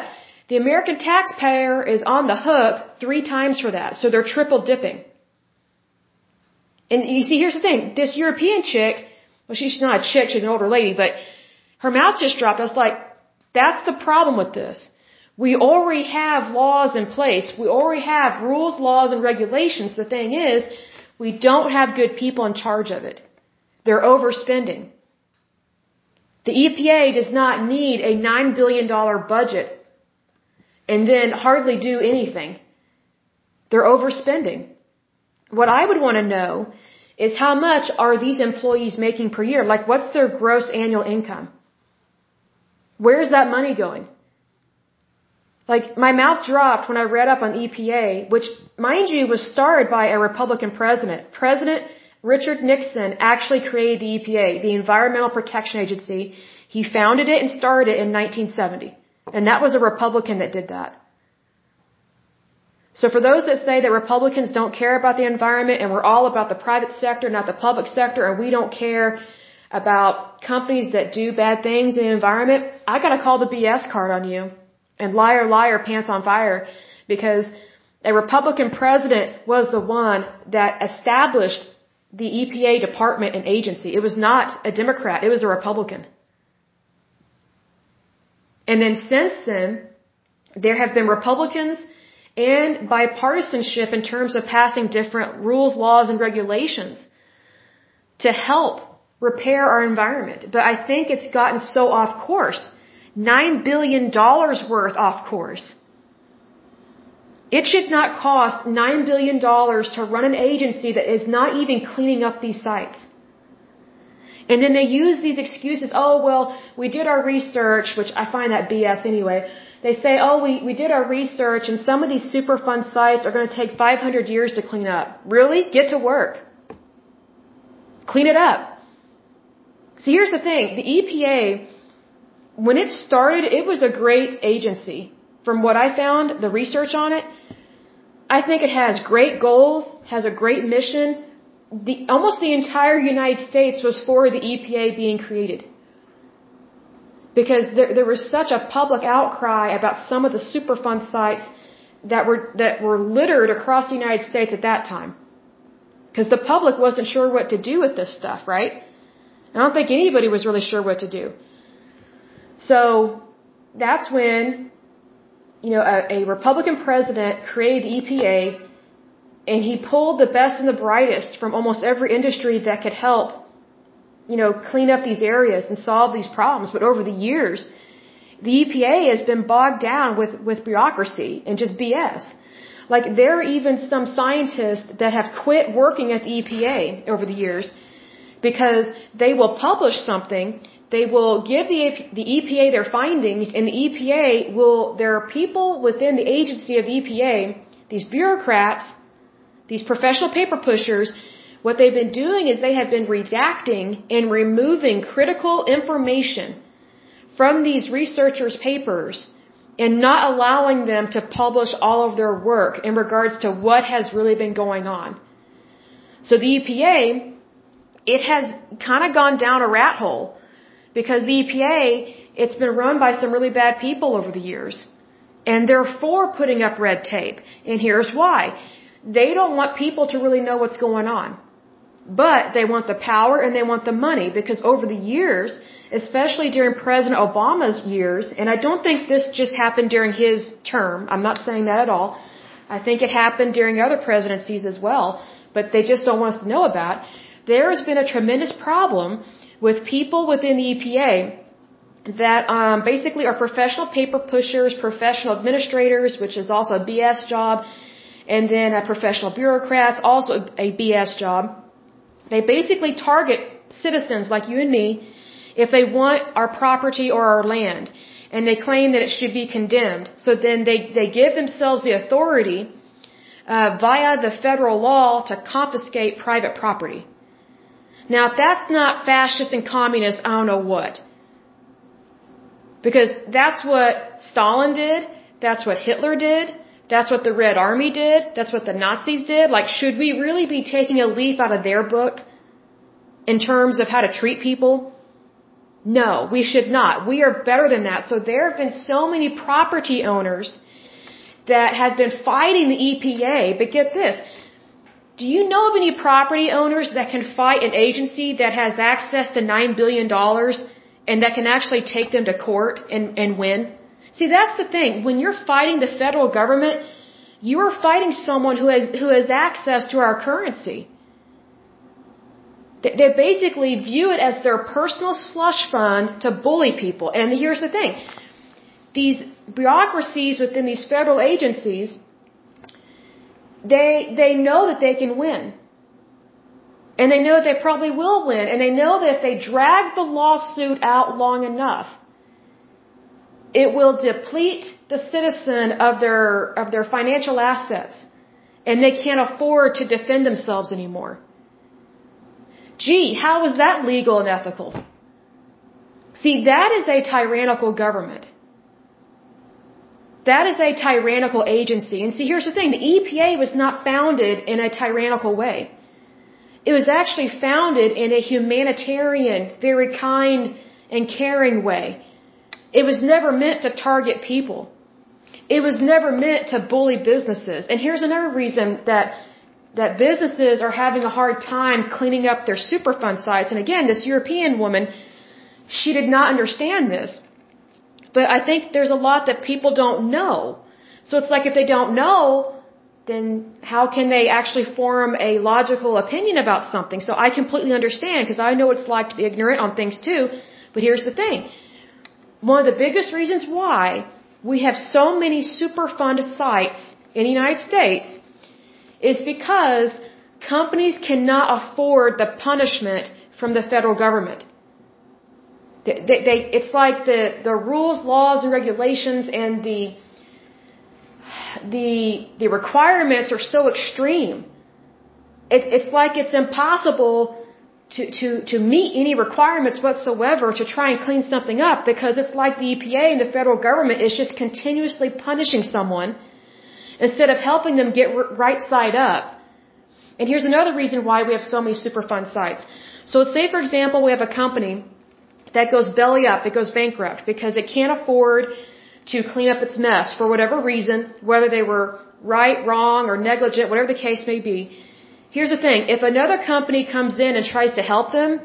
The American taxpayer is on the hook three times for that. So they're triple dipping. And you see, here's the thing. This European chick, well, she's not a chick, she's an older lady, but her mouth just dropped. I was like, that's the problem with this. We already have laws in place. We already have rules, laws, and regulations. The thing is, we don't have good people in charge of it. They're overspending. The EPA does not need a $9 billion budget and then hardly do anything. They're overspending. What I would want to know is how much are these employees making per year? Like what's their gross annual income? Where's that money going? Like my mouth dropped when I read up on EPA, which mind you was started by a Republican president. President Richard Nixon actually created the EPA, the Environmental Protection Agency. He founded it and started it in 1970. And that was a Republican that did that. So for those that say that Republicans don't care about the environment and we're all about the private sector, not the public sector, and we don't care about companies that do bad things in the environment, I gotta call the BS card on you. And liar, liar, pants on fire. Because a Republican president was the one that established the EPA department and agency. It was not a Democrat, it was a Republican. And then since then, there have been Republicans and bipartisanship in terms of passing different rules, laws, and regulations to help repair our environment. But I think it's gotten so off course. Nine billion dollars worth off course. It should not cost nine billion dollars to run an agency that is not even cleaning up these sites. And then they use these excuses, oh, well, we did our research, which I find that BS anyway. They say, oh, we, we did our research and some of these Superfund sites are going to take 500 years to clean up. Really? Get to work. Clean it up. See, here's the thing. The EPA, when it started, it was a great agency. From what I found, the research on it, I think it has great goals, has a great mission, the, almost the entire United States was for the EPA being created. Because there, there was such a public outcry about some of the Superfund sites that were, that were littered across the United States at that time. Because the public wasn't sure what to do with this stuff, right? I don't think anybody was really sure what to do. So, that's when, you know, a, a Republican president created the EPA and he pulled the best and the brightest from almost every industry that could help, you know, clean up these areas and solve these problems. But over the years, the EPA has been bogged down with, with bureaucracy and just BS. Like there are even some scientists that have quit working at the EPA over the years because they will publish something, they will give the, the EPA their findings, and the EPA will, there are people within the agency of the EPA, these bureaucrats these professional paper pushers, what they've been doing is they have been redacting and removing critical information from these researchers' papers and not allowing them to publish all of their work in regards to what has really been going on. So the EPA, it has kind of gone down a rat hole because the EPA, it's been run by some really bad people over the years. And they're for putting up red tape. And here's why they don't want people to really know what's going on. But they want the power and they want the money because over the years, especially during President Obama's years, and I don't think this just happened during his term. I'm not saying that at all. I think it happened during other presidencies as well, but they just don't want us to know about. There has been a tremendous problem with people within the EPA that um, basically are professional paper pushers, professional administrators, which is also a BS job, and then uh, professional bureaucrats, also a BS job. They basically target citizens like you and me if they want our property or our land, and they claim that it should be condemned. So then they, they give themselves the authority uh, via the federal law to confiscate private property. Now, if that's not fascist and communist, I don't know what. Because that's what Stalin did, that's what Hitler did, that's what the Red Army did, that's what the Nazis did. Like, should we really be taking a leaf out of their book in terms of how to treat people? No, we should not. We are better than that. So there have been so many property owners that have been fighting the EPA, but get this. Do you know of any property owners that can fight an agency that has access to $9 billion and that can actually take them to court and, and win? See, that's the thing. When you're fighting the federal government, you are fighting someone who has, who has access to our currency. They basically view it as their personal slush fund to bully people. And here's the thing. These bureaucracies within these federal agencies, they, they know that they can win. And they know that they probably will win. And they know that if they drag the lawsuit out long enough, it will deplete the citizen of their, of their financial assets. And they can't afford to defend themselves anymore. Gee, how is that legal and ethical? See, that is a tyrannical government. That is a tyrannical agency. And see, here's the thing. The EPA was not founded in a tyrannical way. It was actually founded in a humanitarian, very kind and caring way. It was never meant to target people. It was never meant to bully businesses. And here's another reason that that businesses are having a hard time cleaning up their Superfund sites. And again, this European woman, she did not understand this. But I think there's a lot that people don't know. So it's like if they don't know, then how can they actually form a logical opinion about something? So I completely understand because I know what it's like to be ignorant on things too. But here's the thing. One of the biggest reasons why we have so many Superfund sites in the United States is because companies cannot afford the punishment from the federal government. They, they, it's like the, the rules, laws, and regulations and the, the, the requirements are so extreme. It, it's like it's impossible to, to, to meet any requirements whatsoever to try and clean something up because it's like the EPA and the federal government is just continuously punishing someone instead of helping them get right side up. And here's another reason why we have so many Superfund sites. So let's say, for example, we have a company that goes belly up, it goes bankrupt because it can't afford to clean up its mess for whatever reason, whether they were right, wrong, or negligent, whatever the case may be. Here's the thing, if another company comes in and tries to help them,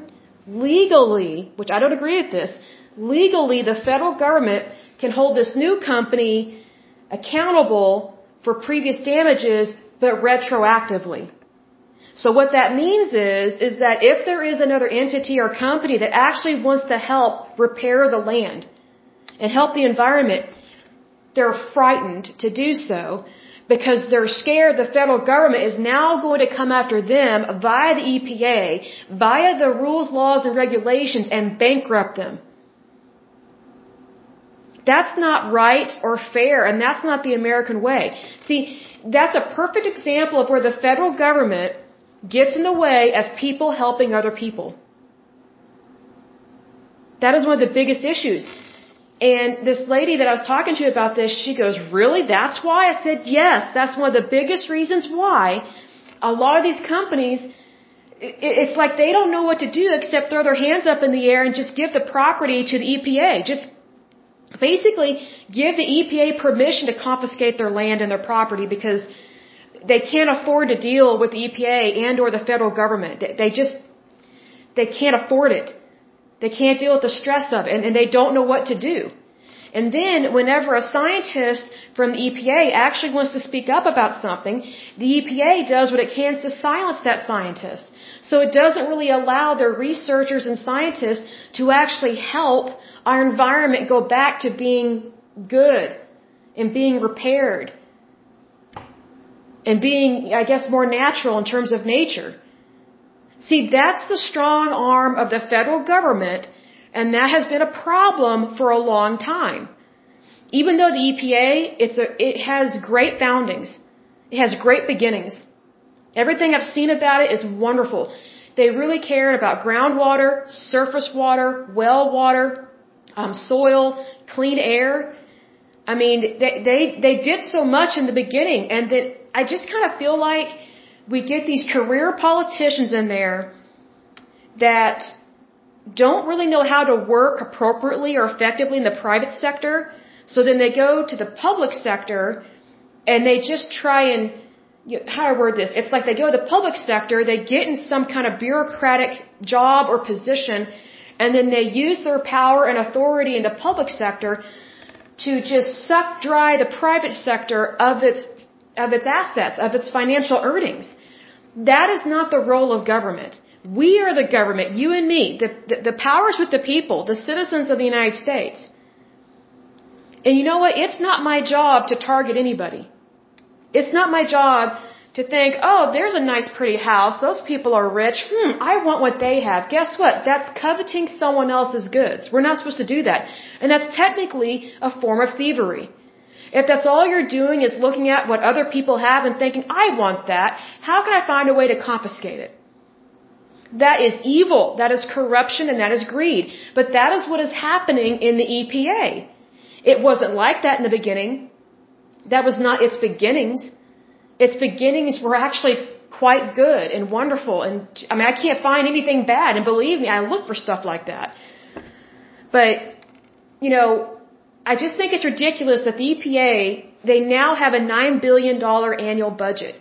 legally, which I don't agree with this, legally the federal government can hold this new company accountable for previous damages, but retroactively. So what that means is, is that if there is another entity or company that actually wants to help repair the land and help the environment, they're frightened to do so because they're scared the federal government is now going to come after them via the EPA, via the rules, laws, and regulations and bankrupt them. That's not right or fair, and that's not the American way. See, that's a perfect example of where the federal government gets in the way of people helping other people. That is one of the biggest issues. And this lady that I was talking to about this, she goes, Really? That's why? I said, Yes, that's one of the biggest reasons why a lot of these companies, it's like they don't know what to do except throw their hands up in the air and just give the property to the EPA. Just basically give the EPA permission to confiscate their land and their property because they can't afford to deal with the EPA and or the federal government. They just, they can't afford it. They can't deal with the stress of it and, and they don't know what to do. And then whenever a scientist from the EPA actually wants to speak up about something, the EPA does what it can to silence that scientist. So it doesn't really allow their researchers and scientists to actually help our environment go back to being good and being repaired and being, I guess, more natural in terms of nature. See, that's the strong arm of the federal government, and that has been a problem for a long time. Even though the EPA, it's a, it has great foundings. it has great beginnings. Everything I've seen about it is wonderful. They really cared about groundwater, surface water, well water, um, soil, clean air. I mean, they, they, they did so much in the beginning and that I just kind of feel like we get these career politicians in there that don't really know how to work appropriately or effectively in the private sector. So then they go to the public sector and they just try and how do I word this? It's like they go to the public sector, they get in some kind of bureaucratic job or position, and then they use their power and authority in the public sector to just suck dry the private sector of its of its assets, of its financial earnings. That is not the role of government. We are the government, you and me. The, the, the powers with the people, the citizens of the United States. And you know what? It's not my job to target anybody. It's not my job to think, oh, there's a nice pretty house. Those people are rich. Hmm, I want what they have. Guess what? That's coveting someone else's goods. We're not supposed to do that. And that's technically a form of thievery. If that's all you're doing is looking at what other people have and thinking, I want that, how can I find a way to confiscate it? That is evil. That is corruption and that is greed. But that is what is happening in the EPA. It wasn't like that in the beginning. That was not its beginnings. Its beginnings were actually quite good and wonderful. And I mean, I can't find anything bad. And believe me, I look for stuff like that. But, you know, I just think it's ridiculous that the EPA, they now have a $9 billion annual budget.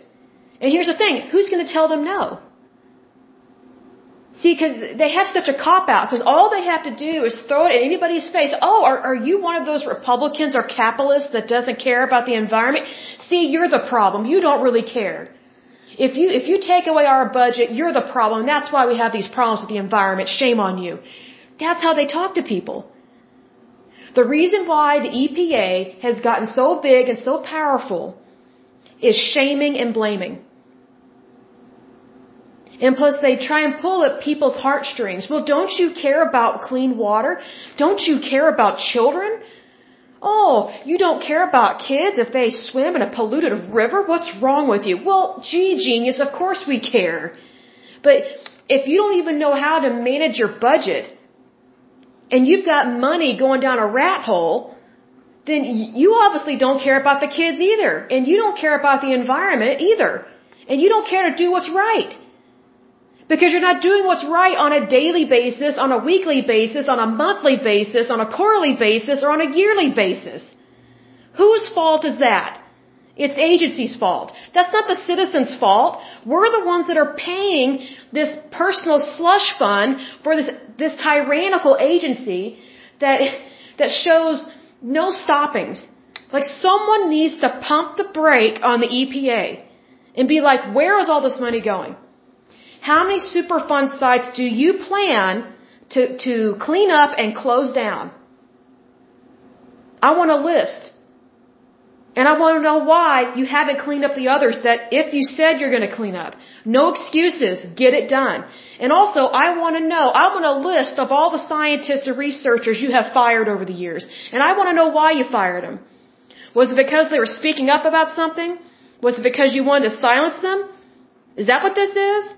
And here's the thing, who's going to tell them no? See, because they have such a cop out, because all they have to do is throw it in anybody's face. Oh, are, are you one of those Republicans or capitalists that doesn't care about the environment? See, you're the problem. You don't really care. If you, if you take away our budget, you're the problem. That's why we have these problems with the environment. Shame on you. That's how they talk to people. The reason why the EPA has gotten so big and so powerful is shaming and blaming. And plus they try and pull at people's heartstrings. Well, don't you care about clean water? Don't you care about children? Oh, you don't care about kids if they swim in a polluted river? What's wrong with you? Well, gee, genius, of course we care. But if you don't even know how to manage your budget, and you've got money going down a rat hole, then you obviously don't care about the kids either. And you don't care about the environment either. And you don't care to do what's right. Because you're not doing what's right on a daily basis, on a weekly basis, on a monthly basis, on a quarterly basis, or on a yearly basis. Whose fault is that? It's agency's fault. That's not the citizen's fault. We're the ones that are paying this personal slush fund for this, this tyrannical agency that, that shows no stoppings. Like someone needs to pump the brake on the EPA and be like, where is all this money going? How many Superfund sites do you plan to, to clean up and close down? I want a list. And I want to know why you haven't cleaned up the others that if you said you're going to clean up. No excuses. Get it done. And also, I want to know, I want a list of all the scientists and researchers you have fired over the years. And I want to know why you fired them. Was it because they were speaking up about something? Was it because you wanted to silence them? Is that what this is?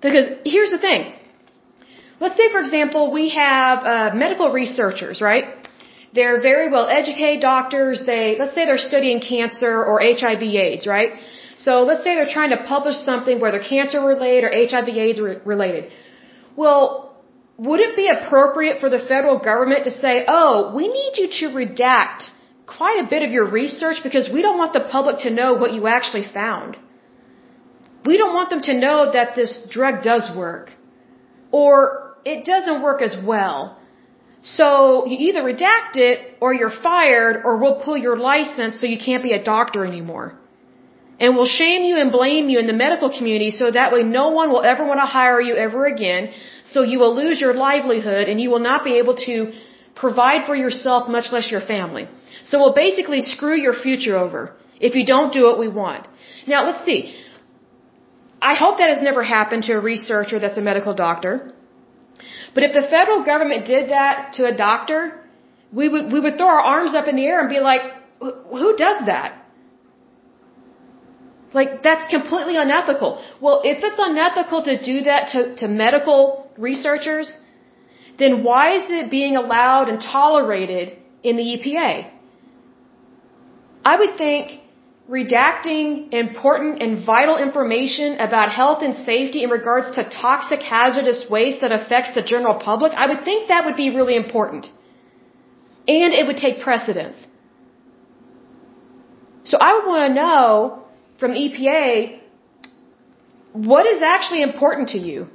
Because here's the thing. Let's say, for example, we have uh, medical researchers, right? They're very well educated doctors. They, let's say they're studying cancer or HIV AIDS, right? So let's say they're trying to publish something whether cancer related or HIV AIDS related. Well, would it be appropriate for the federal government to say, oh, we need you to redact quite a bit of your research because we don't want the public to know what you actually found? We don't want them to know that this drug does work. Or it doesn't work as well. So you either redact it or you're fired or we'll pull your license so you can't be a doctor anymore. And we'll shame you and blame you in the medical community so that way no one will ever want to hire you ever again. So you will lose your livelihood and you will not be able to provide for yourself, much less your family. So we'll basically screw your future over if you don't do what we want. Now let's see. I hope that has never happened to a researcher that's a medical doctor. But if the federal government did that to a doctor, we would, we would throw our arms up in the air and be like, who does that? Like, that's completely unethical. Well, if it's unethical to do that to, to medical researchers, then why is it being allowed and tolerated in the EPA? I would think redacting important and vital information about health and safety in regards to toxic hazardous waste that affects the general public, I would think that would be really important. And it would take precedence. So I would want to know from EPA, what is actually important to you?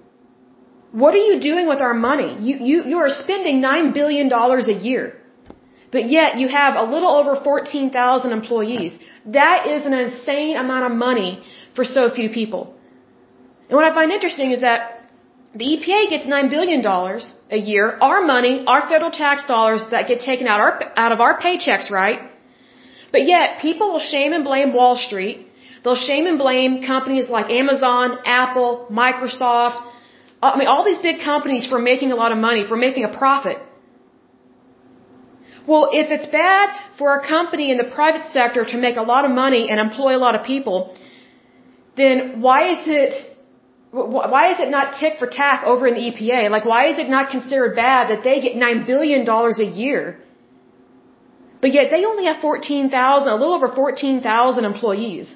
What are you doing with our money? You, you, you are spending $9 billion a year. But yet you have a little over 14,000 employees. That is an insane amount of money for so few people. And what I find interesting is that the EPA gets $9 billion a year, our money, our federal tax dollars that get taken out, our, out of our paychecks, right? But yet people will shame and blame Wall Street They'll shame and blame companies like Amazon, Apple, Microsoft. I mean, all these big companies for making a lot of money, for making a profit. Well, if it's bad for a company in the private sector to make a lot of money and employ a lot of people, then why is it why is it not tick for tack over in the EPA? Like, why is it not considered bad that they get $9 billion a year? But yet they only have 14,000, a little over 14,000 employees.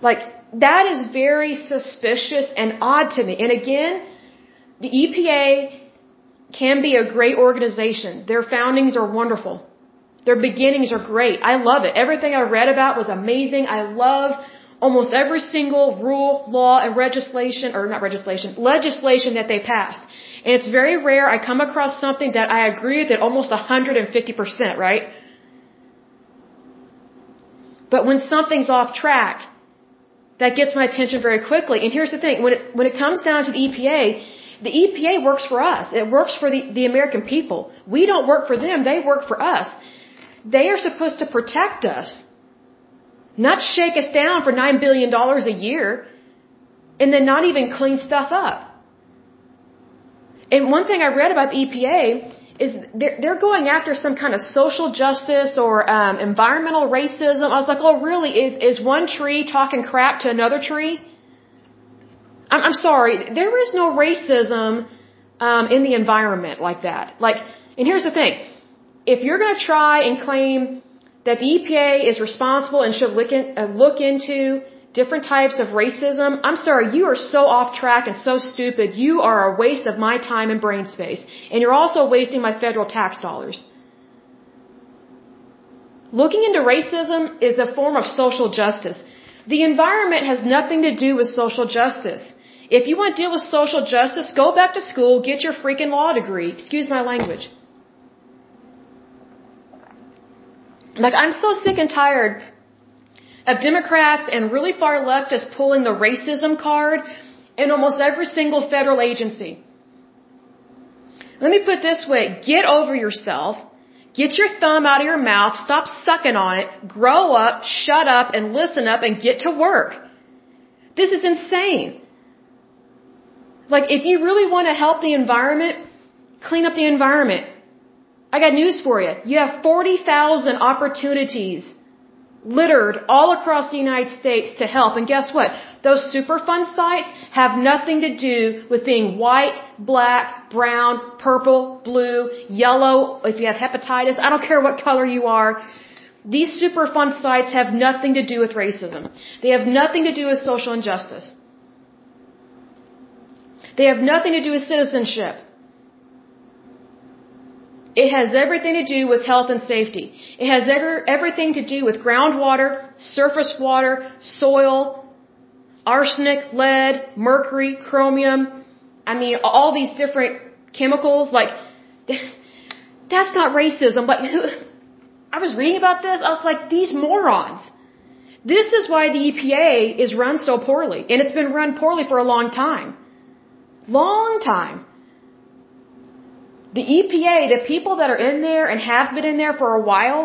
Like, that is very suspicious and odd to me. And again, the EPA can be a great organization. Their foundings are wonderful. Their beginnings are great. I love it. Everything I read about was amazing. I love almost every single rule, law, and legislation, or not legislation, legislation that they passed. And it's very rare I come across something that I agree with at almost 150%, right? But when something's off track, that gets my attention very quickly. And here's the thing, when it, when it comes down to the EPA, the EPA works for us. It works for the, the American people. We don't work for them, they work for us. They are supposed to protect us, not shake us down for $9 billion a year, and then not even clean stuff up. And one thing I read about the EPA is they're, they're going after some kind of social justice or um, environmental racism. I was like, oh, really? Is is one tree talking crap to another tree? I'm, sorry, there is no racism um, in the environment like that. Like, and here's the thing: if you're going to try and claim that the EPA is responsible and should look in, uh, look into different types of racism. I'm sorry, you are so off track and so stupid. You are a waste of my time and brain space. And you're also wasting my federal tax dollars. Looking into racism is a form of social justice. The environment has nothing to do with social justice. If you want to deal with social justice, go back to school, get your freaking law degree. Excuse my language. Like, I'm so sick and tired of Democrats and really far leftists pulling the racism card in almost every single federal agency. Let me put this way, get over yourself, get your thumb out of your mouth, stop sucking on it, grow up, shut up, and listen up and get to work. This is insane. Like, if you really want to help the environment, clean up the environment. I got news for you. You have 40,000 opportunities littered all across the United States to help. And guess what? Those Superfund sites have nothing to do with being white, black, brown, purple, blue, yellow, if you have hepatitis, I don't care what color you are. These Superfund sites have nothing to do with racism. They have nothing to do with social injustice. They have nothing to do with citizenship. It has everything to do with health and safety. It has ever, everything to do with groundwater, surface water, soil, arsenic, lead, mercury, chromium. I mean, all these different chemicals. Like, [laughs] that's not racism. But [laughs] I was reading about this. I was like, these morons. This is why the EPA is run so poorly. And it's been run poorly for a long time. Long time. The EPA, the people that are in there and have been in there for a while,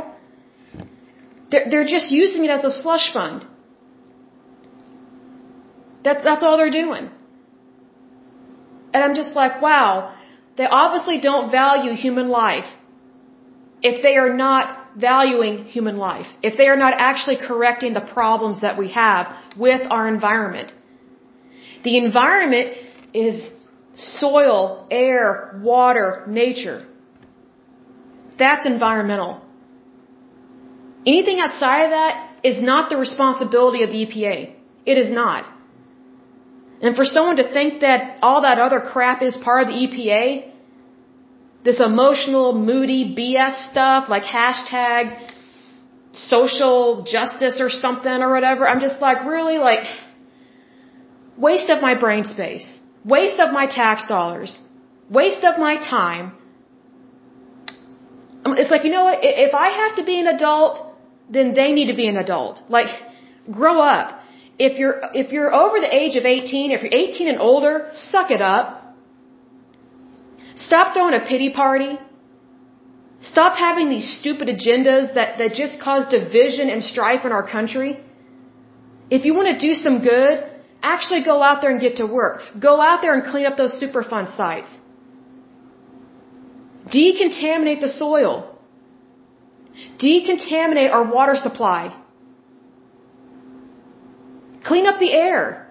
they're, they're just using it as a slush fund. That, that's all they're doing. And I'm just like, wow, they obviously don't value human life. if they are not valuing human life, if they are not actually correcting the problems that we have with our environment. The environment is soil, air, water, nature. That's environmental. Anything outside of that is not the responsibility of the EPA. It is not. And for someone to think that all that other crap is part of the EPA, this emotional, moody BS stuff like hashtag social justice or something or whatever, I'm just like, really? Like, waste of my brain space, waste of my tax dollars, waste of my time. Um, it's like, you know what? If I have to be an adult, then they need to be an adult. Like, grow up. If you're, if you're over the age of 18, if you're 18 and older, suck it up. Stop throwing a pity party. Stop having these stupid agendas that, that just cause division and strife in our country. If you want to do some good, actually go out there and get to work. Go out there and clean up those Superfund sites. Decontaminate the soil. Decontaminate our water supply. Clean up the air.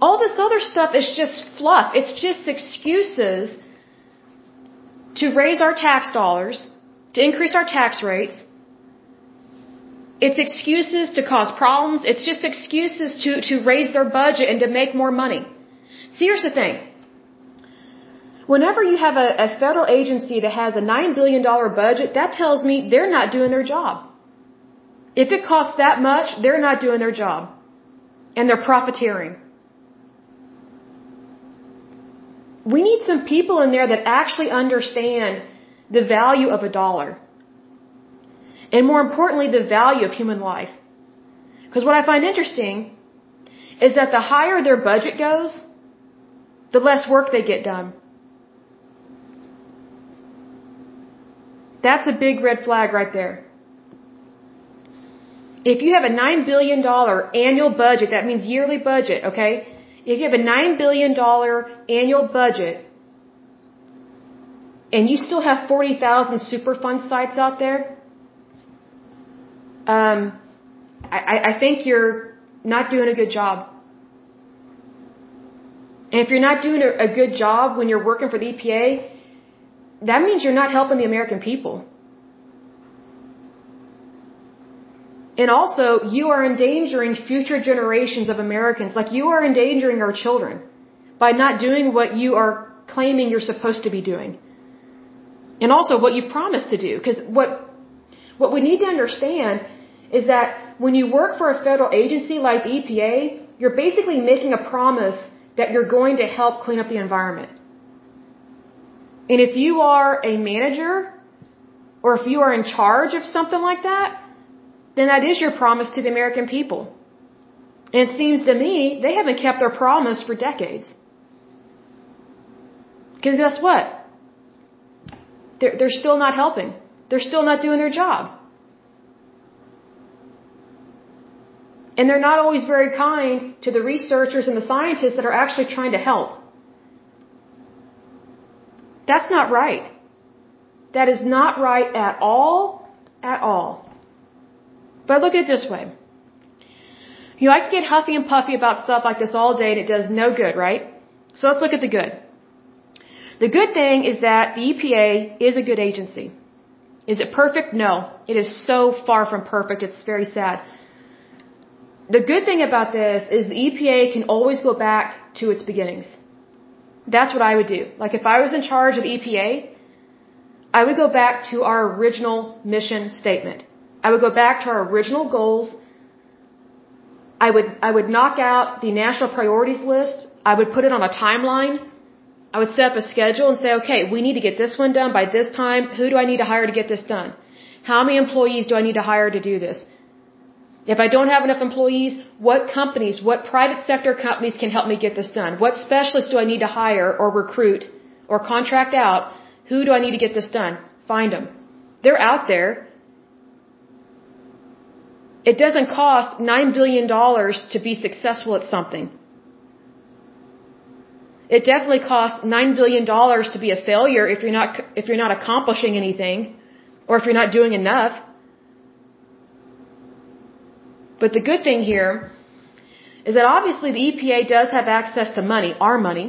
All this other stuff is just fluff. It's just excuses to raise our tax dollars, to increase our tax rates. It's excuses to cause problems. It's just excuses to, to raise their budget and to make more money. See, here's the thing. Whenever you have a, a federal agency that has a $9 billion budget, that tells me they're not doing their job. If it costs that much, they're not doing their job. And they're profiteering. We need some people in there that actually understand the value of a dollar. And more importantly, the value of human life. Because what I find interesting is that the higher their budget goes, the less work they get done. That's a big red flag right there. If you have a $9 billion annual budget, that means yearly budget, okay? If you have a $9 billion annual budget and you still have 40,000 Superfund sites out there, um, I, I think you're not doing a good job. And if you're not doing a, a good job when you're working for the EPA, that means you're not helping the American people. And also, you are endangering future generations of Americans, like you are endangering our children by not doing what you are claiming you're supposed to be doing. And also what you've promised to do. Because what, what we need to understand is that when you work for a federal agency like the EPA, you're basically making a promise that you're going to help clean up the environment. And if you are a manager or if you are in charge of something like that, then that is your promise to the American people. And it seems to me they haven't kept their promise for decades. Because guess what? They're, they're still not helping. They're still not doing their job. And they're not always very kind to the researchers and the scientists that are actually trying to help. That's not right. That is not right at all, at all. But look at it this way. You know, I can get huffy and puffy about stuff like this all day and it does no good, right? So let's look at the good. The good thing is that the EPA is a good agency. Is it perfect? No. It is so far from perfect. It's very sad. The good thing about this is the EPA can always go back to its beginnings. That's what I would do. Like if I was in charge of EPA, I would go back to our original mission statement. I would go back to our original goals. I would, I would knock out the national priorities list. I would put it on a timeline. I would set up a schedule and say, okay, we need to get this one done by this time. Who do I need to hire to get this done? How many employees do I need to hire to do this? If I don't have enough employees, what companies, what private sector companies can help me get this done? What specialists do I need to hire or recruit or contract out? Who do I need to get this done? Find them. They're out there. It doesn't cost $9 billion to be successful at something. It definitely costs nine billion dollars to be a failure if you're not if you're not accomplishing anything, or if you're not doing enough. But the good thing here is that obviously the EPA does have access to money, our money.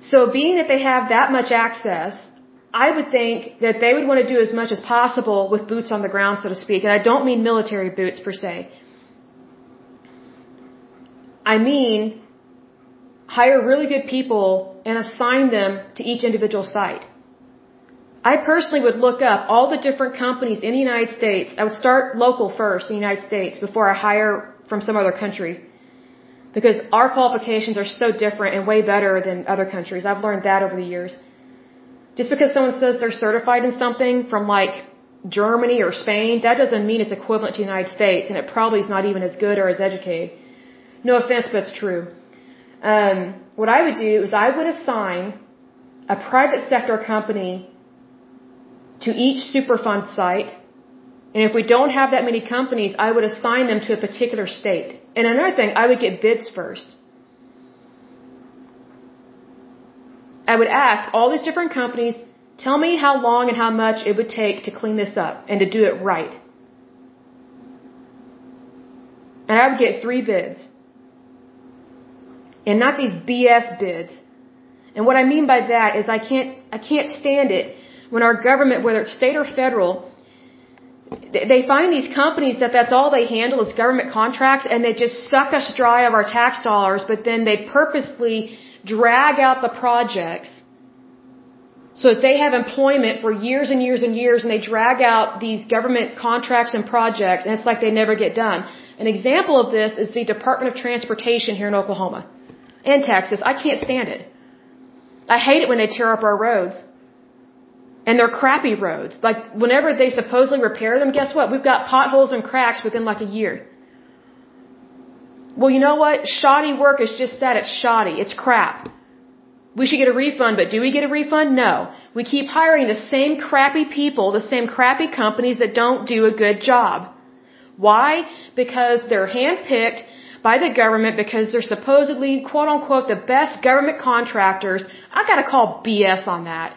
So being that they have that much access, I would think that they would want to do as much as possible with boots on the ground, so to speak. And I don't mean military boots per se. I mean hire really good people and assign them to each individual site. I personally would look up all the different companies in the United States. I would start local first in the United States before I hire from some other country. Because our qualifications are so different and way better than other countries. I've learned that over the years. Just because someone says they're certified in something from like Germany or Spain, that doesn't mean it's equivalent to the United States, and it probably is not even as good or as educated. No offense, but it's true. Um, what I would do is I would assign a private sector company to each Superfund site, and if we don't have that many companies, I would assign them to a particular state. And another thing, I would get bids first. I would ask all these different companies, tell me how long and how much it would take to clean this up and to do it right. And I would get three bids. And not these BS bids. And what I mean by that is I can't, I can't stand it when our government, whether it's state or federal, they find these companies that that's all they handle is government contracts and they just suck us dry of our tax dollars, but then they purposely drag out the projects so that they have employment for years and years and years and they drag out these government contracts and projects and it's like they never get done. An example of this is the Department of Transportation here in Oklahoma and Texas. I can't stand it. I hate it when they tear up our roads. And they're crappy roads. Like whenever they supposedly repair them, guess what? We've got potholes and cracks within like a year. Well, you know what? Shoddy work is just that. It's shoddy. It's crap. We should get a refund, but do we get a refund? No. We keep hiring the same crappy people, the same crappy companies that don't do a good job. Why? Because they're handpicked by the government because they're supposedly, quote unquote, the best government contractors. I gotta call BS on that.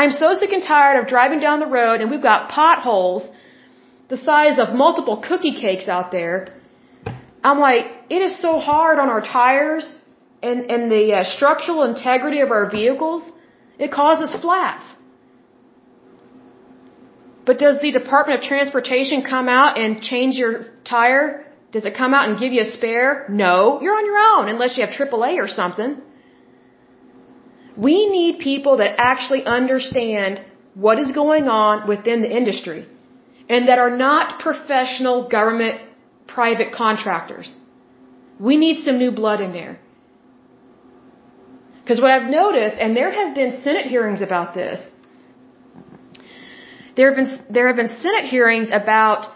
I'm so sick and tired of driving down the road and we've got potholes the size of multiple cookie cakes out there I'm like, it is so hard on our tires and, and the uh, structural integrity of our vehicles. It causes flats. But does the Department of Transportation come out and change your tire? Does it come out and give you a spare? No, you're on your own unless you have AAA or something. We need people that actually understand what is going on within the industry and that are not professional government private contractors. We need some new blood in there. Because what I've noticed, and there have been Senate hearings about this, there have been there have been Senate hearings about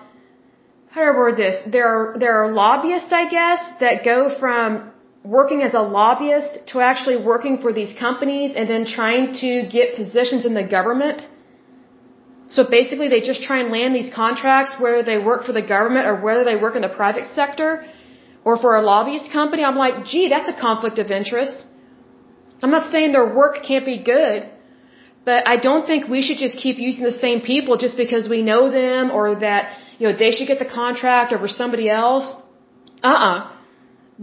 how do I word this? There are there are lobbyists, I guess, that go from working as a lobbyist to actually working for these companies and then trying to get positions in the government so basically they just try and land these contracts whether they work for the government or whether they work in the private sector or for a lobbyist company. I'm like, gee, that's a conflict of interest. I'm not saying their work can't be good, but I don't think we should just keep using the same people just because we know them or that, you know, they should get the contract over somebody else. Uh-uh.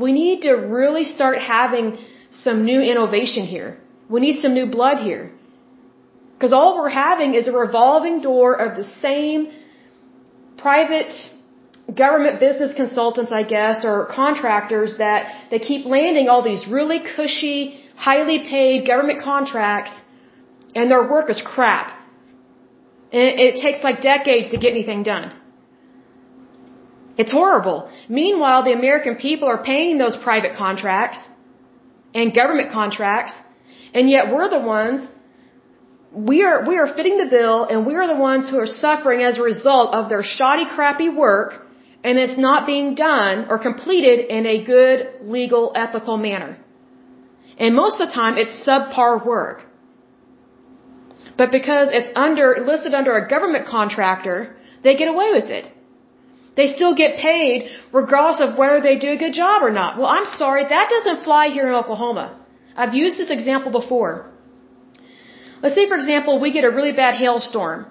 We need to really start having some new innovation here. We need some new blood here. Because all we're having is a revolving door of the same private government business consultants, I guess, or contractors that they keep landing all these really cushy, highly paid government contracts and their work is crap. And it takes like decades to get anything done. It's horrible. Meanwhile, the American people are paying those private contracts and government contracts, and yet we're the ones we are we are fitting the bill and we are the ones who are suffering as a result of their shoddy crappy work and it's not being done or completed in a good legal ethical manner. And most of the time it's subpar work. But because it's under listed under a government contractor they get away with it They still get paid regardless of whether they do a good job or not. Well, I'm sorry, that doesn't fly here in Oklahoma. I've used this example before. Let's say, for example, we get a really bad hailstorm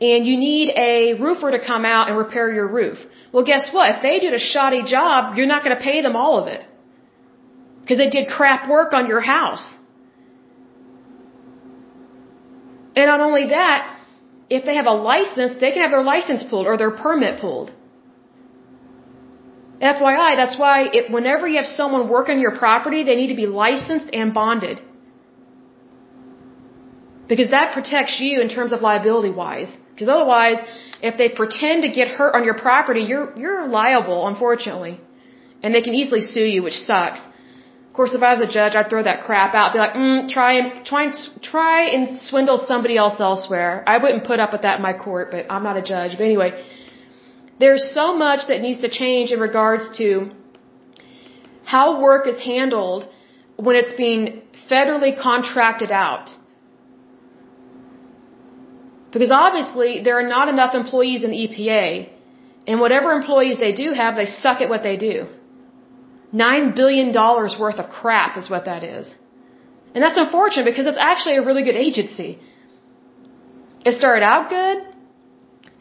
and you need a roofer to come out and repair your roof. Well, guess what? If they did a shoddy job, you're not going to pay them all of it. Because they did crap work on your house. And not only that, if they have a license, they can have their license pulled or their permit pulled. FYI, that's why it, whenever you have someone work on your property, they need to be licensed and bonded. Because that protects you in terms of liability wise. Because otherwise, if they pretend to get hurt on your property, you're, you're liable, unfortunately. And they can easily sue you, which sucks. Of course, if I was a judge, I'd throw that crap out. Be like, mm, try and, try and, try and swindle somebody else elsewhere. I wouldn't put up with that in my court, but I'm not a judge. But anyway, there's so much that needs to change in regards to how work is handled when it's being federally contracted out. Because obviously there are not enough employees in the EPA, and whatever employees they do have, they suck at what they do. Nine billion dollars worth of crap is what that is. And that's unfortunate because it's actually a really good agency. It started out good.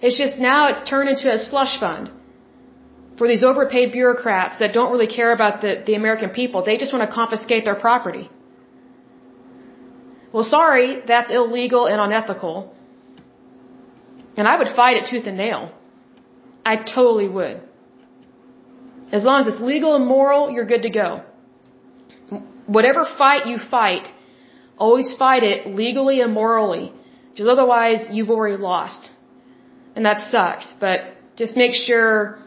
It's just now it's turned into a slush fund for these overpaid bureaucrats that don't really care about the, the American people. They just want to confiscate their property. Well, sorry, that's illegal and unethical. And I would fight it tooth and nail. I totally would. As long as it's legal and moral, you're good to go. Whatever fight you fight, always fight it legally and morally. Because otherwise, you've already lost. And that sucks. But just make sure,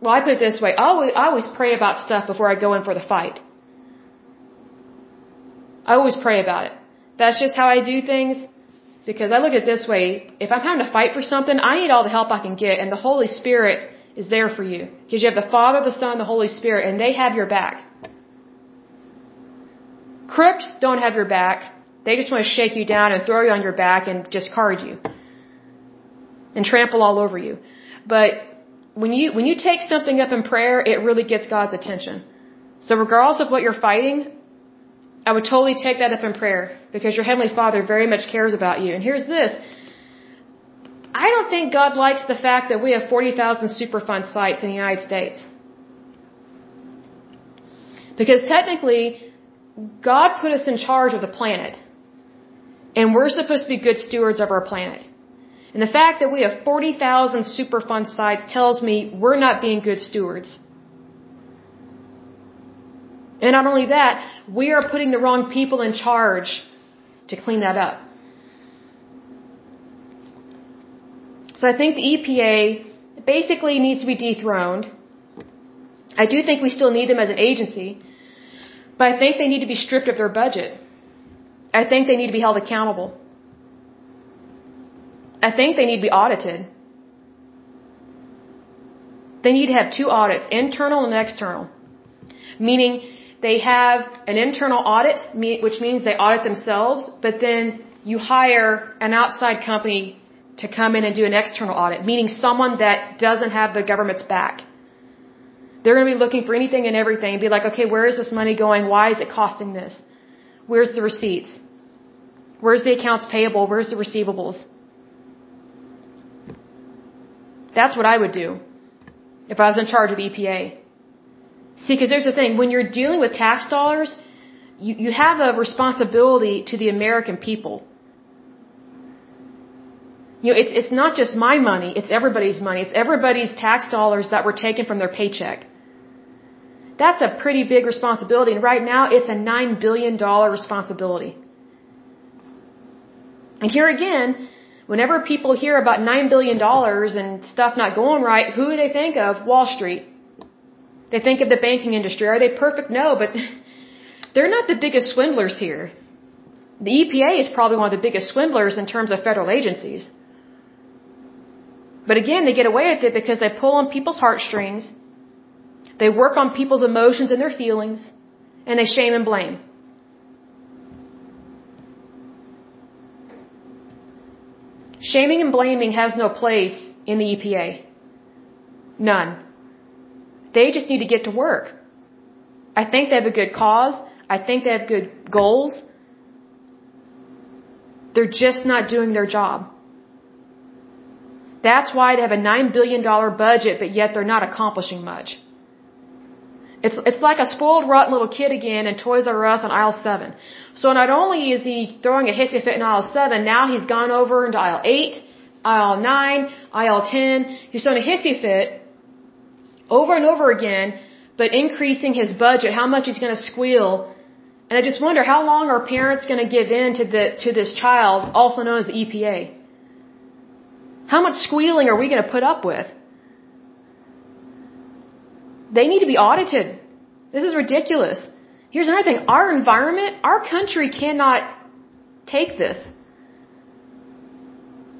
well, I put it this way. I always, I always pray about stuff before I go in for the fight. I always pray about it. That's just how I do things. Because I look at it this way, if I'm having to fight for something, I need all the help I can get, and the Holy Spirit is there for you. Because you have the Father, the Son, the Holy Spirit, and they have your back. Crooks don't have your back. They just want to shake you down and throw you on your back and discard you. And trample all over you. But when you, when you take something up in prayer, it really gets God's attention. So regardless of what you're fighting, I would totally take that up in prayer because your Heavenly Father very much cares about you. And here's this. I don't think God likes the fact that we have 40,000 Superfund sites in the United States. Because technically, God put us in charge of the planet. And we're supposed to be good stewards of our planet. And the fact that we have 40,000 Superfund sites tells me we're not being good stewards. And not only that, we are putting the wrong people in charge to clean that up. So I think the EPA basically needs to be dethroned. I do think we still need them as an agency, but I think they need to be stripped of their budget. I think they need to be held accountable. I think they need to be audited. They need to have two audits, internal and external. Meaning they have an internal audit, which means they audit themselves, but then you hire an outside company to come in and do an external audit, meaning someone that doesn't have the government's back. They're going to be looking for anything and everything and be like, okay, where is this money going? Why is it costing this? Where's the receipts? Where's the accounts payable? Where's the receivables? That's what I would do if I was in charge of EPA. See, because there's the thing, when you're dealing with tax dollars, you, you have a responsibility to the American people. You know, it's, it's not just my money, it's everybody's money. It's everybody's tax dollars that were taken from their paycheck. That's a pretty big responsibility, and right now it's a $9 billion responsibility. And here again, whenever people hear about $9 billion and stuff not going right, who do they think of? Wall Street. They think of the banking industry. Are they perfect? No, but [laughs] they're not the biggest swindlers here. The EPA is probably one of the biggest swindlers in terms of federal agencies. But again, they get away with it because they pull on people's heartstrings, they work on people's emotions and their feelings, and they shame and blame. Shaming and blaming has no place in the EPA. None. They just need to get to work. I think they have a good cause. I think they have good goals. They're just not doing their job. That's why they have a $9 billion budget, but yet they're not accomplishing much. It's, it's like a spoiled, rotten little kid again in Toys R Us on aisle 7. So not only is he throwing a hissy fit in aisle 7, now he's gone over into aisle 8, aisle 9, aisle 10. He's throwing a hissy fit over and over again, but increasing his budget, how much he's going to squeal. And I just wonder how long are parents going to give in to the to this child, also known as the EPA? How much squealing are we going to put up with? They need to be audited. This is ridiculous. Here's another thing. Our environment, our country cannot take this.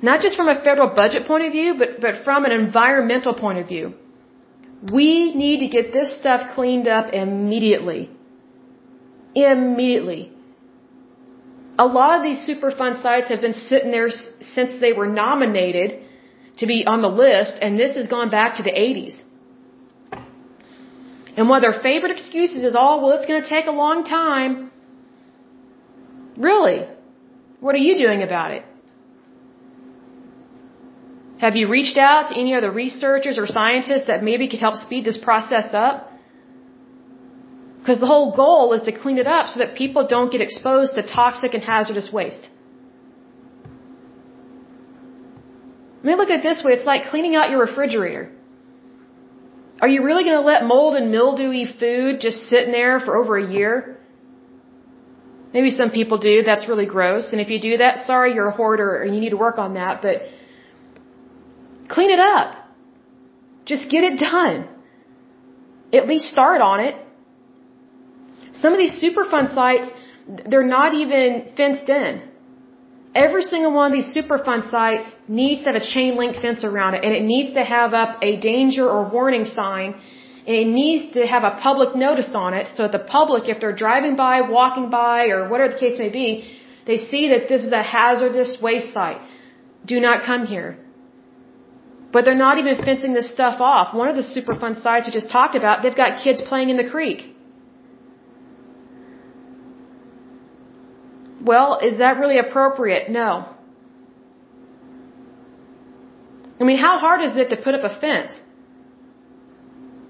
Not just from a federal budget point of view, but, but from an environmental point of view. We need to get this stuff cleaned up immediately. Immediately. A lot of these Superfund sites have been sitting there since they were nominated to be on the list, and this has gone back to the 80s. And one of their favorite excuses is, oh, well, it's going to take a long time. Really? What are you doing about it? Have you reached out to any other researchers or scientists that maybe could help speed this process up? Because the whole goal is to clean it up so that people don't get exposed to toxic and hazardous waste. Let me look at it this way. It's like cleaning out your refrigerator. Are you really going to let mold and mildewy food just sit in there for over a year? Maybe some people do. That's really gross. And if you do that, sorry, you're a hoarder and you need to work on that. But clean it up. Just get it done. At least start on it. Some of these Superfund sites, they're not even fenced in. Every single one of these Superfund sites needs to have a chain link fence around it and it needs to have up a danger or warning sign and it needs to have a public notice on it so that the public, if they're driving by, walking by, or whatever the case may be, they see that this is a hazardous waste site. Do not come here. But they're not even fencing this stuff off. One of the Superfund sites we just talked about, they've got kids playing in the creek. Well, is that really appropriate? No. I mean, how hard is it to put up a fence?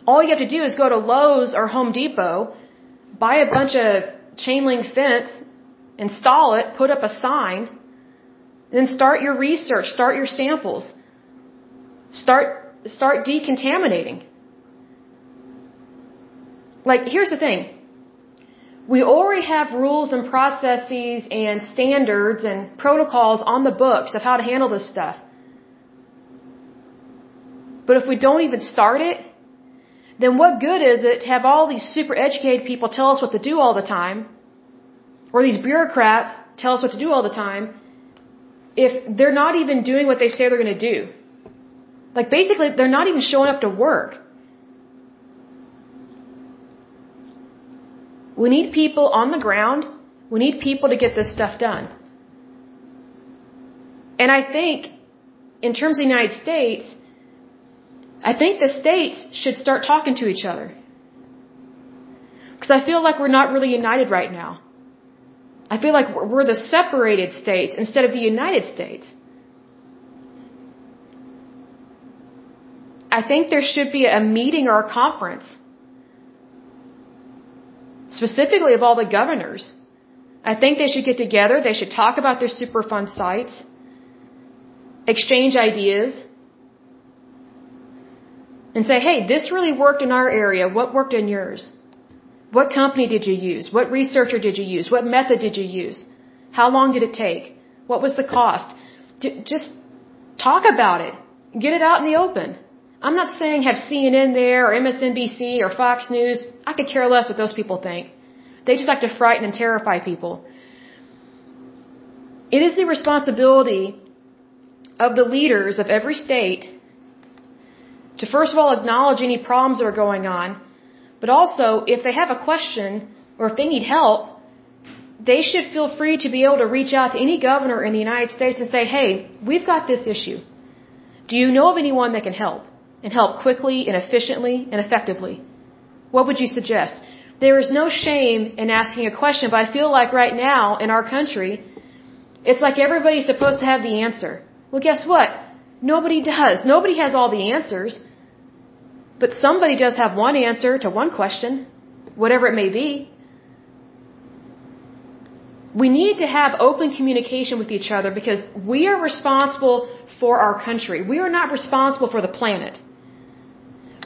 All you have to do is go to Lowe's or Home Depot, buy a bunch of chain link fence, install it, put up a sign, then start your research, start your samples. Start start decontaminating. Like here's the thing we already have rules and processes and standards and protocols on the books of how to handle this stuff. But if we don't even start it, then what good is it to have all these super educated people tell us what to do all the time, or these bureaucrats tell us what to do all the time, if they're not even doing what they say they're going to do? Like basically, they're not even showing up to work. We need people on the ground. We need people to get this stuff done. And I think, in terms of the United States, I think the states should start talking to each other. Because I feel like we're not really united right now. I feel like we're the separated states instead of the United States. I think there should be a meeting or a conference specifically of all the governors. I think they should get together, they should talk about their Superfund sites, exchange ideas, and say, hey, this really worked in our area. What worked in yours? What company did you use? What researcher did you use? What method did you use? How long did it take? What was the cost? Just talk about it. Get it out in the open. I'm not saying have CNN there or MSNBC or Fox News. I could care less what those people think. They just like to frighten and terrify people. It is the responsibility of the leaders of every state to first of all acknowledge any problems that are going on, but also if they have a question or if they need help, they should feel free to be able to reach out to any governor in the United States and say, hey, we've got this issue. Do you know of anyone that can help? And help quickly and efficiently and effectively? What would you suggest? There is no shame in asking a question, but I feel like right now in our country, it's like everybody's supposed to have the answer. Well, guess what? Nobody does. Nobody has all the answers. But somebody does have one answer to one question, whatever it may be. We need to have open communication with each other because we are responsible for our country. We are not responsible for the planet.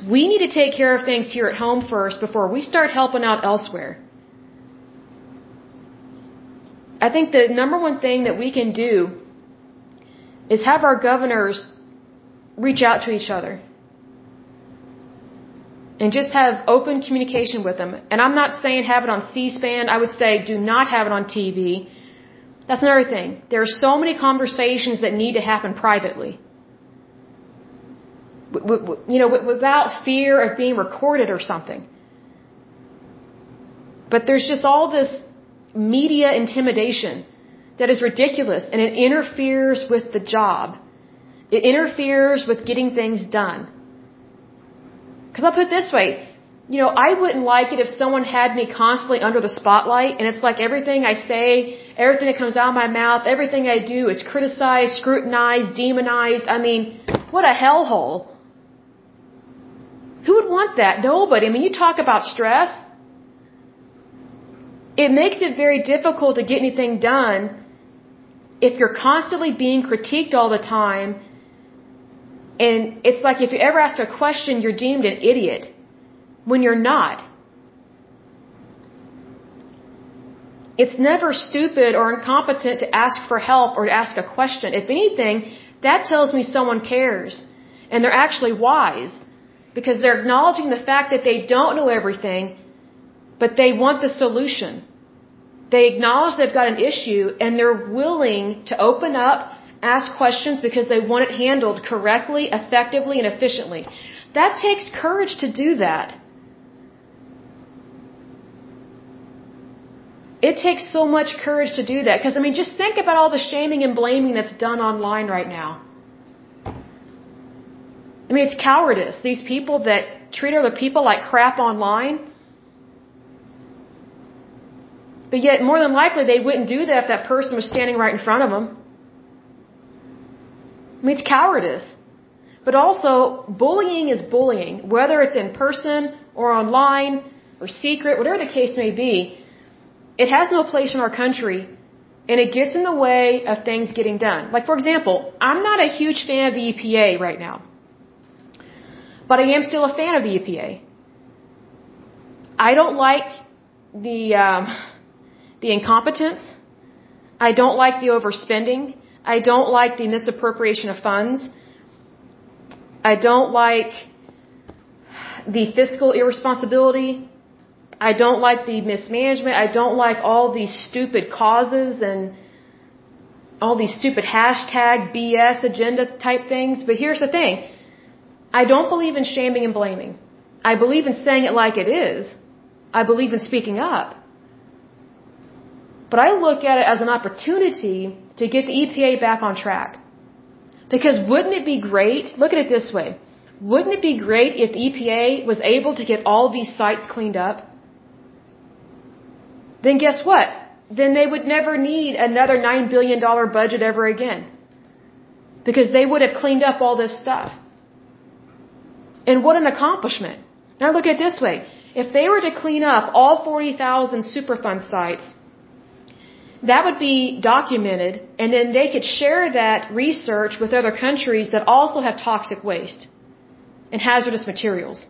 We need to take care of things here at home first before we start helping out elsewhere. I think the number one thing that we can do is have our governors reach out to each other and just have open communication with them. And I'm not saying have it on C-SPAN. I would say do not have it on TV. That's another thing. There are so many conversations that need to happen privately. You know, without fear of being recorded or something. But there's just all this media intimidation that is ridiculous and it interferes with the job. It interferes with getting things done. Because I'll put it this way, you know, I wouldn't like it if someone had me constantly under the spotlight and it's like everything I say, everything that comes out of my mouth, everything I do is criticized, scrutinized, demonized. I mean, what a hellhole. Who would want that? Nobody. I mean, you talk about stress. It makes it very difficult to get anything done if you're constantly being critiqued all the time and it's like if you ever ask a question, you're deemed an idiot when you're not. It's never stupid or incompetent to ask for help or to ask a question. If anything, that tells me someone cares and they're actually wise because they're acknowledging the fact that they don't know everything, but they want the solution. They acknowledge they've got an issue and they're willing to open up ask questions because they want it handled correctly, effectively, and efficiently. That takes courage to do that. It takes so much courage to do that because, I mean, just think about all the shaming and blaming that's done online right now. I mean, it's cowardice. These people that treat other people like crap online. But yet, more than likely, they wouldn't do that if that person was standing right in front of them. I mean, it's cowardice. But also, bullying is bullying, whether it's in person or online or secret, whatever the case may be. It has no place in our country, and it gets in the way of things getting done. Like, for example, I'm not a huge fan of the EPA right now, but I am still a fan of the EPA. I don't like the um, the incompetence. I don't like the overspending. I don't like the misappropriation of funds. I don't like the fiscal irresponsibility. I don't like the mismanagement. I don't like all these stupid causes and all these stupid hashtag BS agenda type things. But here's the thing. I don't believe in shaming and blaming. I believe in saying it like it is. I believe in speaking up. But I look at it as an opportunity to get the EPA back on track. Because wouldn't it be great? Look at it this way. Wouldn't it be great if the EPA was able to get all these sites cleaned up? Then guess what? Then they would never need another $9 billion budget ever again. Because they would have cleaned up all this stuff. And what an accomplishment. Now look at it this way. If they were to clean up all 40,000 Superfund sites, that would be documented and then they could share that research with other countries that also have toxic waste and hazardous materials.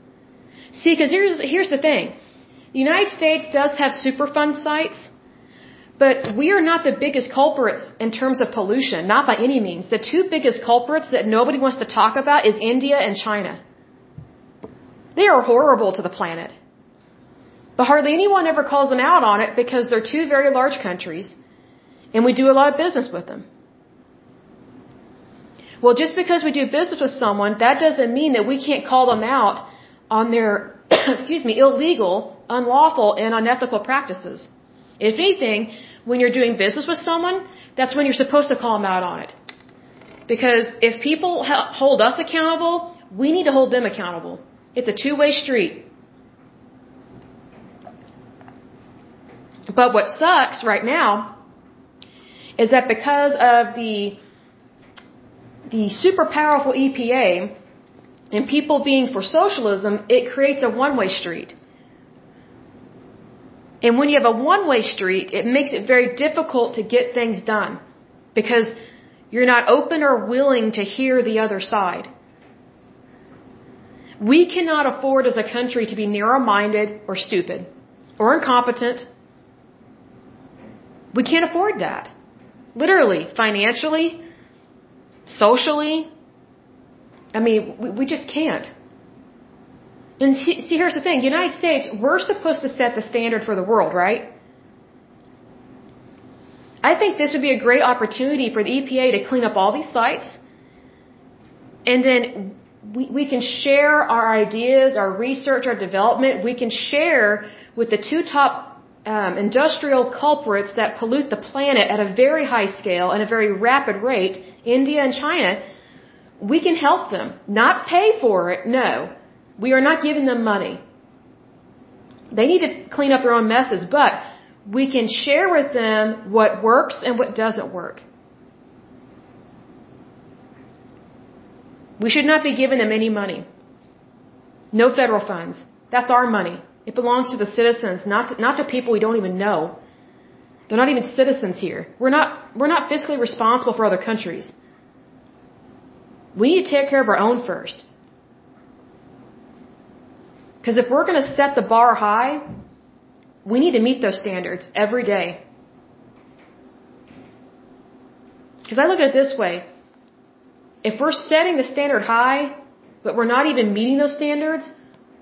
See, because here's, here's the thing. The United States does have Superfund sites, but we are not the biggest culprits in terms of pollution, not by any means. The two biggest culprits that nobody wants to talk about is India and China. They are horrible to the planet. But hardly anyone ever calls them out on it because they're two very large countries and we do a lot of business with them. Well, just because we do business with someone, that doesn't mean that we can't call them out on their, [coughs] excuse me, illegal, unlawful, and unethical practices. If anything, when you're doing business with someone, that's when you're supposed to call them out on it. Because if people hold us accountable, we need to hold them accountable. It's a two-way street. But what sucks right now is that because of the the super powerful EPA and people being for socialism, it creates a one-way street. And when you have a one-way street, it makes it very difficult to get things done because you're not open or willing to hear the other side. We cannot afford as a country to be narrow-minded or stupid or incompetent. We can't afford that. Literally, financially, socially. I mean, we, we just can't. And see, see, here's the thing. United States, we're supposed to set the standard for the world, right? I think this would be a great opportunity for the EPA to clean up all these sites. And then we, we can share our ideas, our research, our development. We can share with the two top um, industrial culprits that pollute the planet at a very high scale and a very rapid rate, India and China. We can help them. Not pay for it, no. We are not giving them money. They need to clean up their own messes, but we can share with them what works and what doesn't work. We should not be giving them any money. No federal funds. That's our money. It belongs to the citizens, not to, not to people we don't even know. They're not even citizens here. We're not, we're not fiscally responsible for other countries. We need to take care of our own first. Because if we're going to set the bar high, we need to meet those standards every day. Because I look at it this way if we're setting the standard high, but we're not even meeting those standards,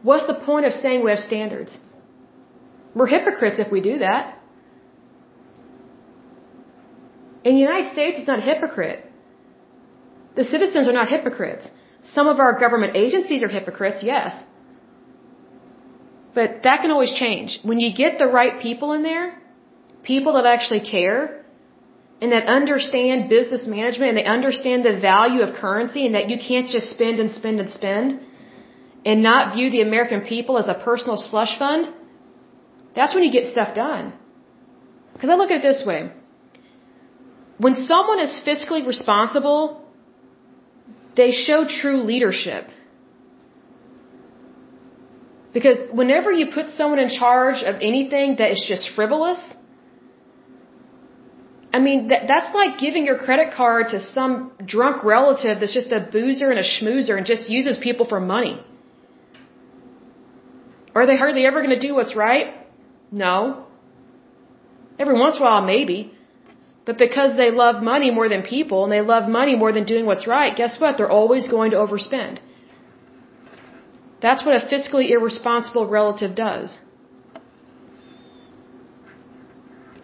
what's the point of saying we have standards? We're hypocrites if we do that. In the United States, it's not a hypocrite. The citizens are not hypocrites. Some of our government agencies are hypocrites, yes. But that can always change. When you get the right people in there, people that actually care, and that understand business management and they understand the value of currency and that you can't just spend and spend and spend and not view the American people as a personal slush fund, that's when you get stuff done. Because I look at it this way. When someone is fiscally responsible, they show true leadership. Because whenever you put someone in charge of anything that is just frivolous, I mean, that, that's like giving your credit card to some drunk relative that's just a boozer and a schmoozer and just uses people for money. Are they hardly ever going to do what's right? No. Every once in a while, maybe. But because they love money more than people and they love money more than doing what's right, guess what? They're always going to overspend. That's what a fiscally irresponsible relative does.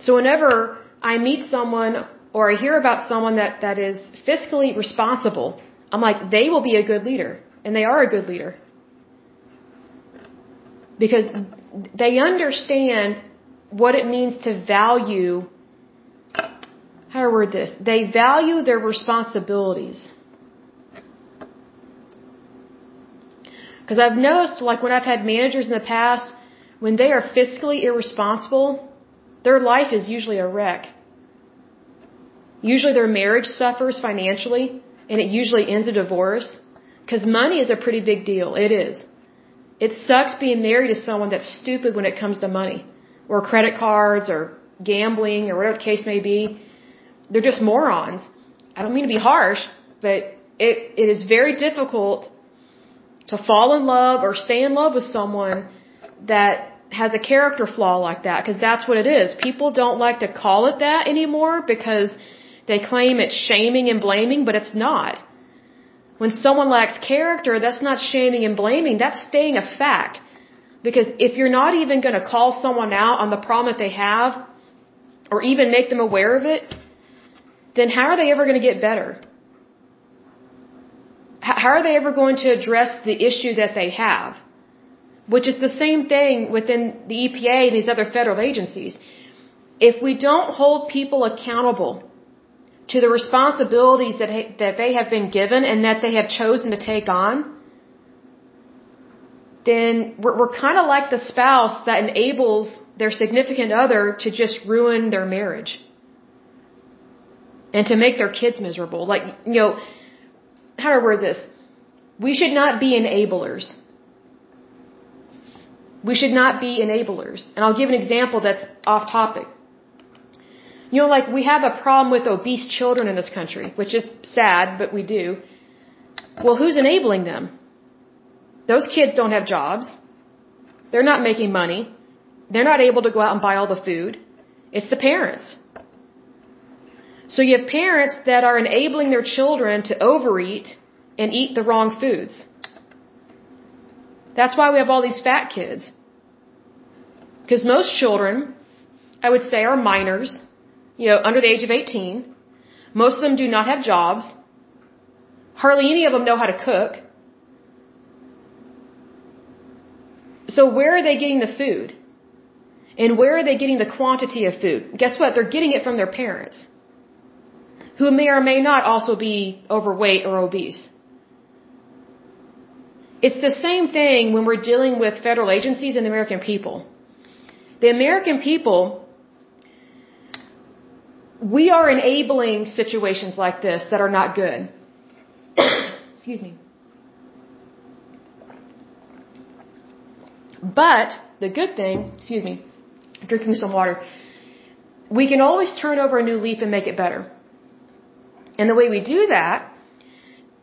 So whenever I meet someone or I hear about someone that, that is fiscally responsible, I'm like, they will be a good leader. And they are a good leader. Because they understand what it means to value, how do I word this? They value their responsibilities. Because I've noticed, like when I've had managers in the past, when they are fiscally irresponsible, their life is usually a wreck. Usually their marriage suffers financially, and it usually ends in divorce. Because money is a pretty big deal. It is. It sucks being married to someone that's stupid when it comes to money, or credit cards, or gambling, or whatever the case may be. They're just morons. I don't mean to be harsh, but it, it is very difficult to fall in love or stay in love with someone that has a character flaw like that because that's what it is. People don't like to call it that anymore because they claim it's shaming and blaming, but it's not. When someone lacks character, that's not shaming and blaming, that's stating a fact. Because if you're not even going to call someone out on the problem that they have, or even make them aware of it, then how are they ever going to get better? How are they ever going to address the issue that they have? Which is the same thing within the EPA and these other federal agencies. If we don't hold people accountable to the responsibilities that, that they have been given and that they have chosen to take on, then we're, we're kind of like the spouse that enables their significant other to just ruin their marriage and to make their kids miserable. Like, you know, how do I word this? We should not be enablers. We should not be enablers. And I'll give an example that's off topic. You know, like we have a problem with obese children in this country, which is sad, but we do. Well, who's enabling them? Those kids don't have jobs. They're not making money. They're not able to go out and buy all the food. It's the parents. So you have parents that are enabling their children to overeat and eat the wrong foods. That's why we have all these fat kids. Because most children, I would say, are minors, you know, under the age of 18. Most of them do not have jobs. Hardly any of them know how to cook. So where are they getting the food? And where are they getting the quantity of food? Guess what? They're getting it from their parents, who may or may not also be overweight or obese. It's the same thing when we're dealing with federal agencies and the American people. The American people, we are enabling situations like this that are not good. [coughs] Excuse me. But the good thing, excuse me, drinking some water, we can always turn over a new leaf and make it better. And the way we do that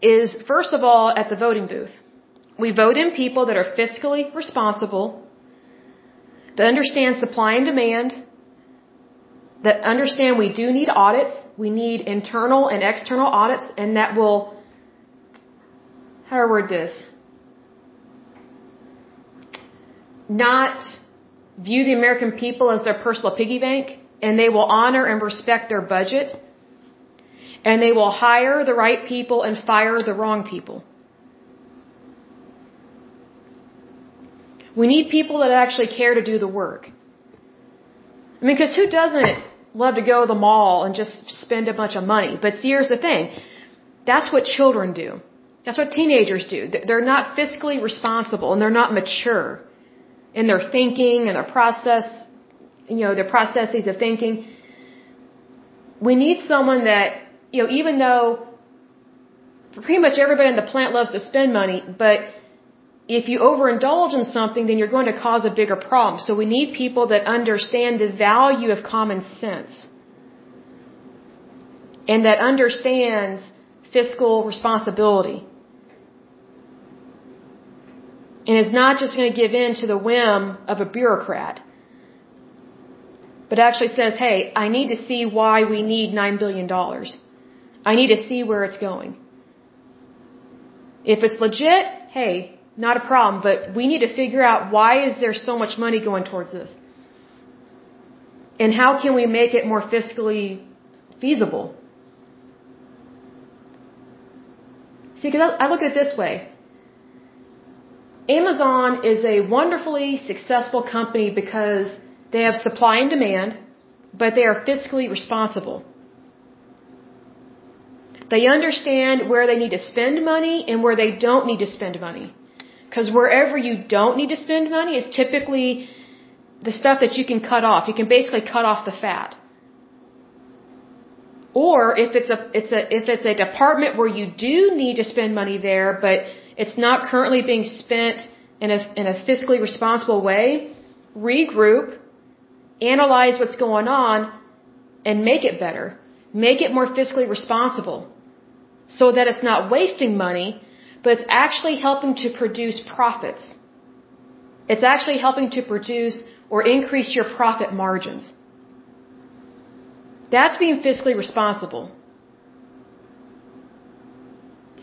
is, first of all, at the voting booth. We vote in people that are fiscally responsible, that understand supply and demand, that understand we do need audits, we need internal and external audits, and that will, how do I word this? not view the American people as their personal piggy bank, and they will honor and respect their budget, and they will hire the right people and fire the wrong people. We need people that actually care to do the work. I mean, because who doesn't love to go to the mall and just spend a bunch of money? But see, here's the thing. That's what children do. That's what teenagers do. They're not fiscally responsible and they're not mature in their thinking and their process, you know, their processes of thinking. We need someone that, you know, even though pretty much everybody on the plant loves to spend money, but if you overindulge in something, then you're going to cause a bigger problem. So we need people that understand the value of common sense and that understands fiscal responsibility. and is not just going to give in to the whim of a bureaucrat, but actually says, hey, I need to see why we need $9 billion. I need to see where it's going. If it's legit, hey, not a problem, but we need to figure out why is there so much money going towards this? And how can we make it more fiscally feasible? See, because I look at it this way. Amazon is a wonderfully successful company because they have supply and demand, but they are fiscally responsible. They understand where they need to spend money and where they don't need to spend money. Because wherever you don't need to spend money is typically the stuff that you can cut off. You can basically cut off the fat. Or if it's a, it's a, if it's a department where you do need to spend money there, but it's not currently being spent in a, in a fiscally responsible way, regroup, analyze what's going on, and make it better. Make it more fiscally responsible so that it's not wasting money, but it's actually helping to produce profits. It's actually helping to produce or increase your profit margins. That's being fiscally responsible.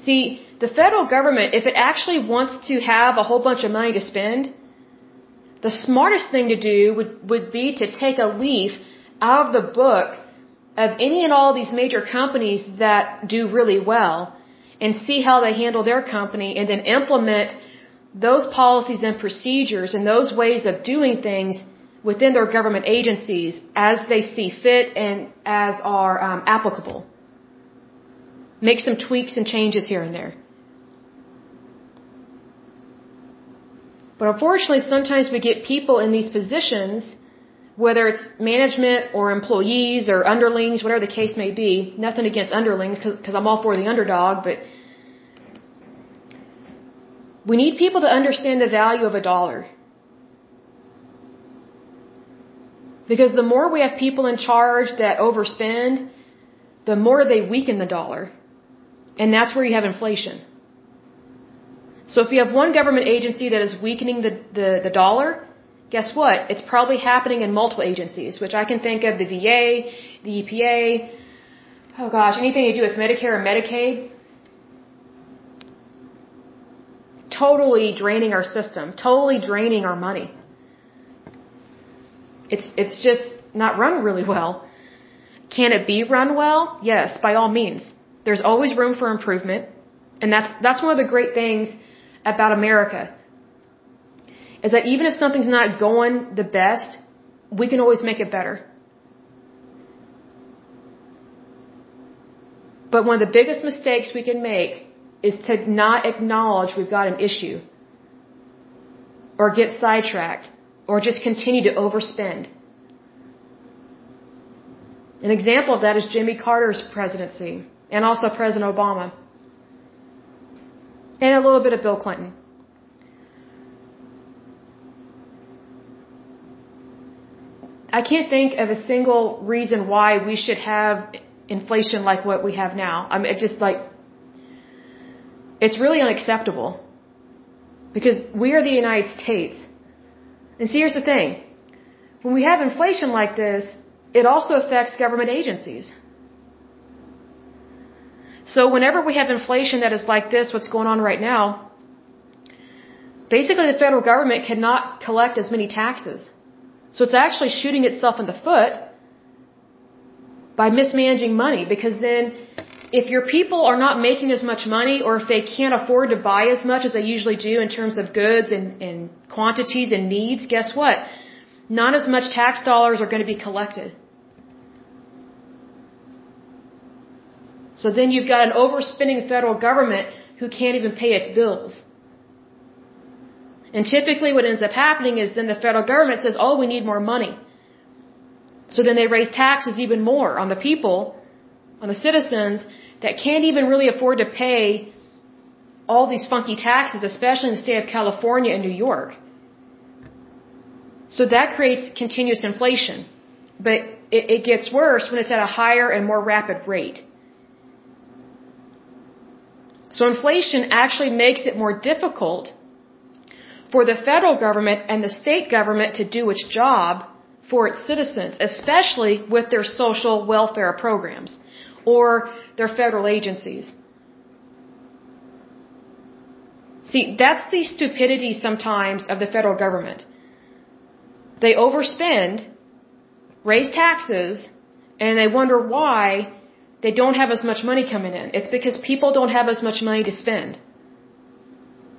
See, the federal government, if it actually wants to have a whole bunch of money to spend, the smartest thing to do would, would be to take a leaf out of the book of any and all these major companies that do really well and see how they handle their company and then implement those policies and procedures and those ways of doing things within their government agencies as they see fit and as are um, applicable. Make some tweaks and changes here and there. But unfortunately, sometimes we get people in these positions, whether it's management or employees or underlings, whatever the case may be. Nothing against underlings because I'm all for the underdog, but we need people to understand the value of a dollar. Because the more we have people in charge that overspend, the more they weaken the dollar. And that's where you have inflation. So if you have one government agency that is weakening the, the, the dollar, guess what? It's probably happening in multiple agencies, which I can think of the VA, the EPA, oh gosh, anything to do with Medicare or Medicaid. Totally draining our system, totally draining our money. It's, it's just not run really well. Can it be run well? Yes, by all means. There's always room for improvement. And that's, that's one of the great things about America is that even if something's not going the best, we can always make it better. But one of the biggest mistakes we can make is to not acknowledge we've got an issue or get sidetracked or just continue to overspend. An example of that is Jimmy Carter's presidency and also President Obama and a little bit of Bill Clinton. I can't think of a single reason why we should have inflation like what we have now. I mean, it just like, it's really unacceptable. Because we are the United States. And see, here's the thing. When we have inflation like this, it also affects government agencies. So whenever we have inflation that is like this, what's going on right now, basically the federal government cannot collect as many taxes. So it's actually shooting itself in the foot by mismanaging money because then if your people are not making as much money or if they can't afford to buy as much as they usually do in terms of goods and, and quantities and needs, guess what? Not as much tax dollars are going to be collected. So then you've got an overspending federal government who can't even pay its bills. And typically what ends up happening is then the federal government says, oh, we need more money. So then they raise taxes even more on the people, on the citizens that can't even really afford to pay all these funky taxes, especially in the state of California and New York. So that creates continuous inflation. But it, it gets worse when it's at a higher and more rapid rate. So inflation actually makes it more difficult for the federal government and the state government to do its job for its citizens, especially with their social welfare programs or their federal agencies. See, that's the stupidity sometimes of the federal government. They overspend, raise taxes, and they wonder why they don't have as much money coming in. It's because people don't have as much money to spend.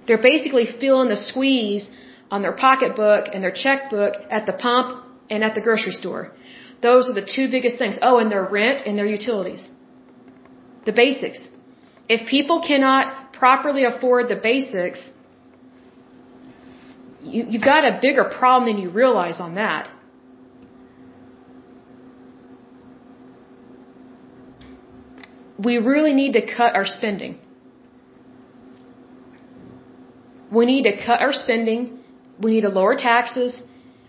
They're basically feeling the squeeze on their pocketbook and their checkbook at the pump and at the grocery store. Those are the two biggest things. Oh, and their rent and their utilities. The basics. If people cannot properly afford the basics, you, you've got a bigger problem than you realize on that. we really need to cut our spending. We need to cut our spending. We need to lower taxes.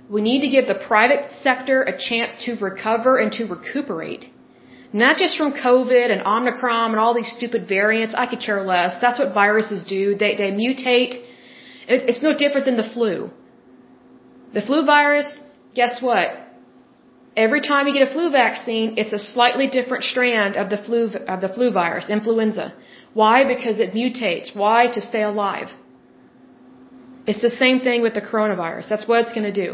We need to give the private sector a chance to recover and to recuperate. Not just from COVID and Omicron and all these stupid variants. I could care less. That's what viruses do. They, they mutate. It's no different than the flu. The flu virus, guess what? every time you get a flu vaccine, it's a slightly different strand of the flu of the flu virus, influenza. Why? Because it mutates. Why? To stay alive. It's the same thing with the coronavirus. That's what it's going to do.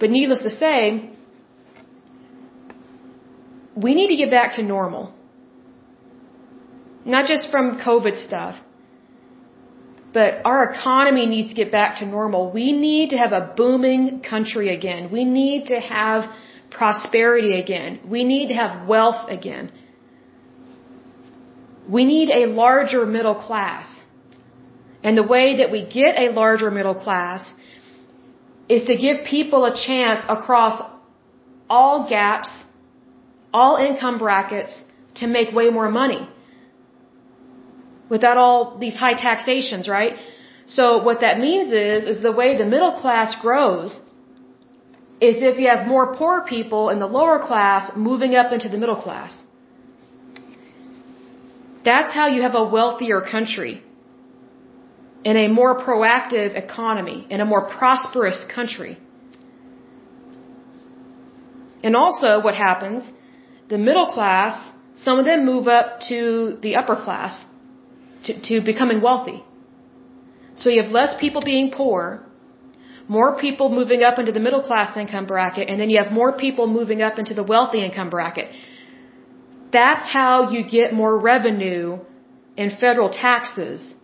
But needless to say, we need to get back to normal. Not just from COVID stuff, but our economy needs to get back to normal. We need to have a booming country again. We need to have prosperity again. We need to have wealth again. We need a larger middle class. And the way that we get a larger middle class is to give people a chance across all gaps, all income brackets to make way more money. Without all these high taxations, right? So what that means is, is the way the middle class grows is if you have more poor people in the lower class moving up into the middle class. That's how you have a wealthier country in a more proactive economy, in a more prosperous country. And also what happens, the middle class, some of them move up to the upper class, to, to becoming wealthy. So you have less people being poor, more people moving up into the middle class income bracket, and then you have more people moving up into the wealthy income bracket. That's how you get more revenue in federal taxes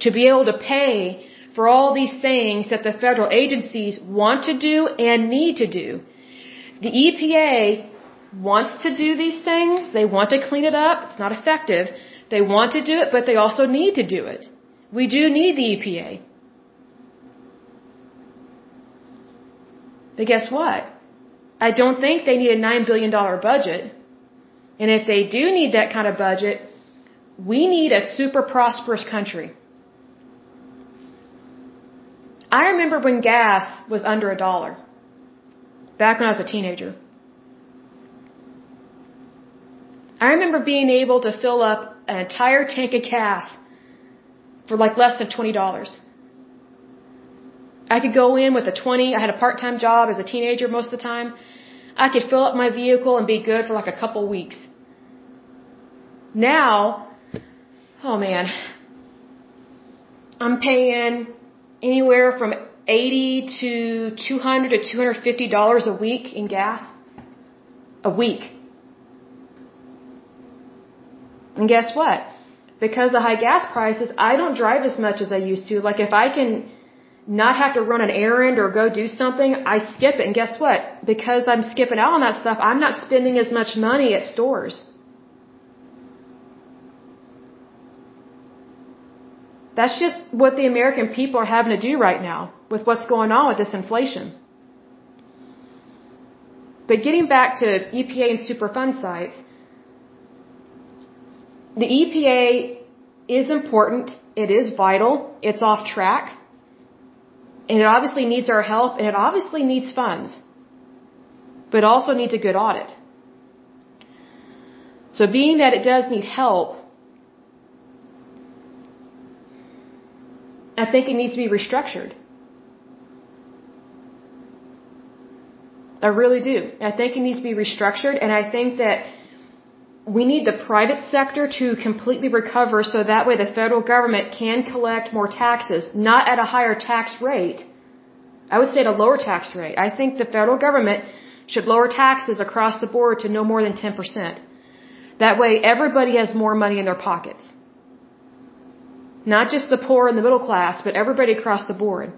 to be able to pay for all these things that the federal agencies want to do and need to do. The EPA wants to do these things. They want to clean it up. It's not effective. They want to do it, but they also need to do it. We do need the EPA. But guess what? I don't think they need a $9 billion budget. And if they do need that kind of budget, we need a super prosperous country. I remember when gas was under a dollar. Back when I was a teenager. I remember being able to fill up an entire tank of gas for like less than $20. I could go in with a 20. I had a part-time job as a teenager most of the time. I could fill up my vehicle and be good for like a couple weeks. Now, oh man, I'm paying anywhere from 80 to 200 to 250 dollars a week in gas. A week. And guess what? Because of high gas prices, I don't drive as much as I used to. Like if I can not have to run an errand or go do something, I skip it. And guess what? Because I'm skipping out on that stuff, I'm not spending as much money at stores. That's just what the American people are having to do right now with what's going on with this inflation. But getting back to EPA and Superfund sites, the EPA is important. It is vital. It's off track. And it obviously needs our help and it obviously needs funds. But also needs a good audit. So being that it does need help, I think it needs to be restructured. I really do. I think it needs to be restructured and I think that we need the private sector to completely recover so that way the federal government can collect more taxes, not at a higher tax rate. I would say at a lower tax rate. I think the federal government should lower taxes across the board to no more than 10%. That way everybody has more money in their pockets. Not just the poor and the middle class, but everybody across the board.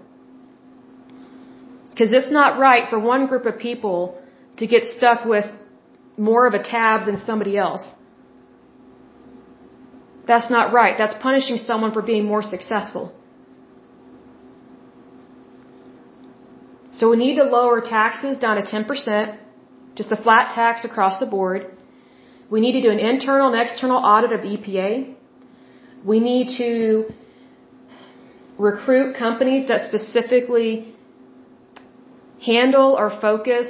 Because it's not right for one group of people to get stuck with more of a tab than somebody else. That's not right. That's punishing someone for being more successful. So we need to lower taxes down to 10%, just a flat tax across the board. We need to do an internal and external audit of EPA. We need to recruit companies that specifically handle or focus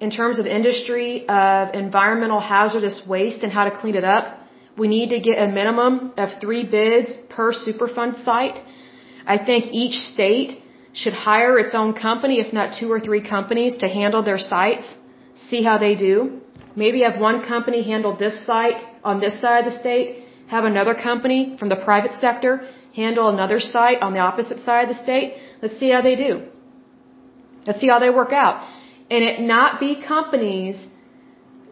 in terms of industry of environmental hazardous waste and how to clean it up. We need to get a minimum of three bids per Superfund site. I think each state should hire its own company, if not two or three companies, to handle their sites, see how they do. Maybe have one company handle this site on this side of the state, have another company from the private sector handle another site on the opposite side of the state. Let's see how they do. Let's see how they work out and it not be companies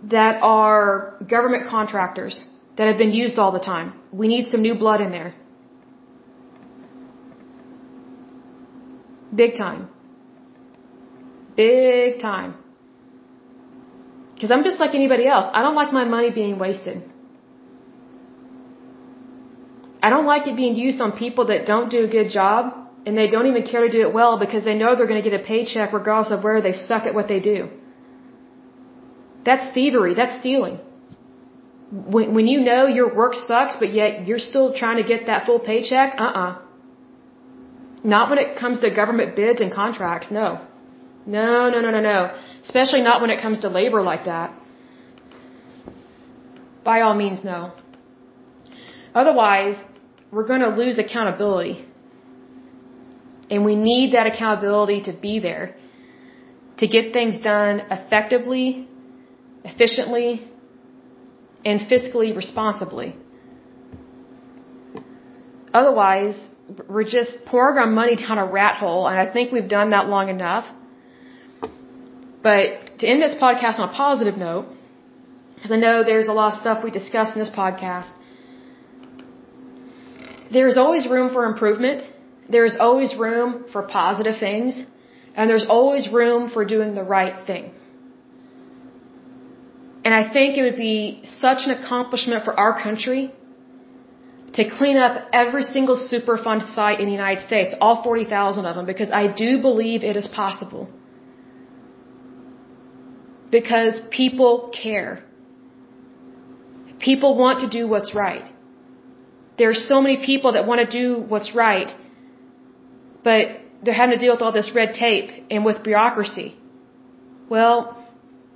that are government contractors that have been used all the time. We need some new blood in there. Big time. Big time. Because I'm just like anybody else. I don't like my money being wasted. I don't like it being used on people that don't do a good job and they don't even care to do it well because they know they're going to get a paycheck regardless of where they suck at what they do. That's thievery. That's stealing. When, when you know your work sucks, but yet you're still trying to get that full paycheck, uh-uh. Not when it comes to government bids and contracts, no. No, no, no, no, no. Especially not when it comes to labor like that. By all means, no. Otherwise, we're going to lose accountability. And we need that accountability to be there to get things done effectively, efficiently, and fiscally responsibly. Otherwise, we're just pouring our money down a rat hole, and I think we've done that long enough. But to end this podcast on a positive note, because I know there's a lot of stuff we discussed in this podcast, there's always room for improvement. There's always room for positive things. And there's always room for doing the right thing. And I think it would be such an accomplishment for our country to clean up every single Superfund site in the United States, all 40,000 of them, because I do believe it is possible. Because people care. People want to do what's right. There are so many people that want to do what's right, but they're having to deal with all this red tape and with bureaucracy. Well,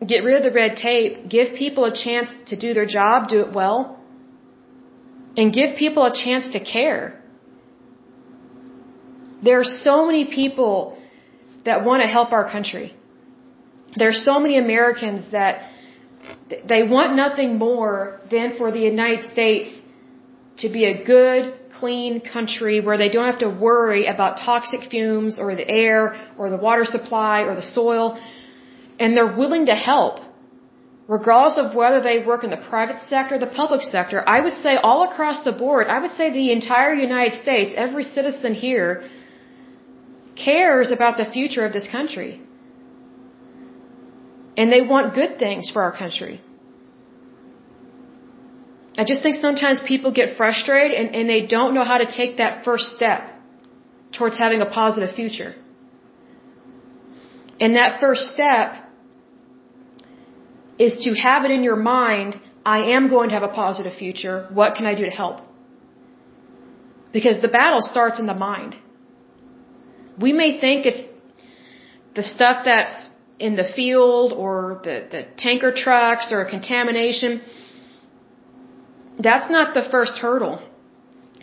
get rid of the red tape, give people a chance to do their job, do it well, and give people a chance to care. There are so many people that want to help our country. There are so many Americans that they want nothing more than for the United States to be a good, clean country where they don't have to worry about toxic fumes or the air or the water supply or the soil. And they're willing to help. Regardless of whether they work in the private sector or the public sector, I would say all across the board, I would say the entire United States, every citizen here cares about the future of this country. And they want good things for our country. I just think sometimes people get frustrated and, and they don't know how to take that first step towards having a positive future. And that first step is to have it in your mind, I am going to have a positive future. What can I do to help? Because the battle starts in the mind. We may think it's the stuff that's in the field or the, the tanker trucks or contamination that's not the first hurdle.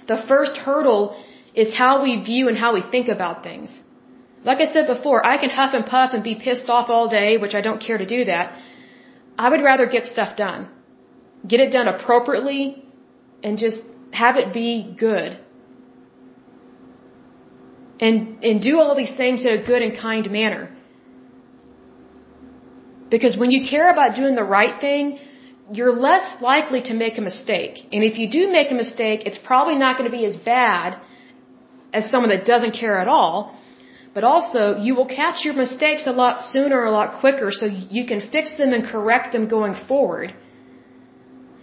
The first hurdle is how we view and how we think about things. Like I said before, I can huff and puff and be pissed off all day, which I don't care to do that. I would rather get stuff done. Get it done appropriately and just have it be good. And, and do all these things in a good and kind manner. Because when you care about doing the right thing, you're less likely to make a mistake. And if you do make a mistake, it's probably not going to be as bad as someone that doesn't care at all. But also, you will catch your mistakes a lot sooner, a lot quicker, so you can fix them and correct them going forward.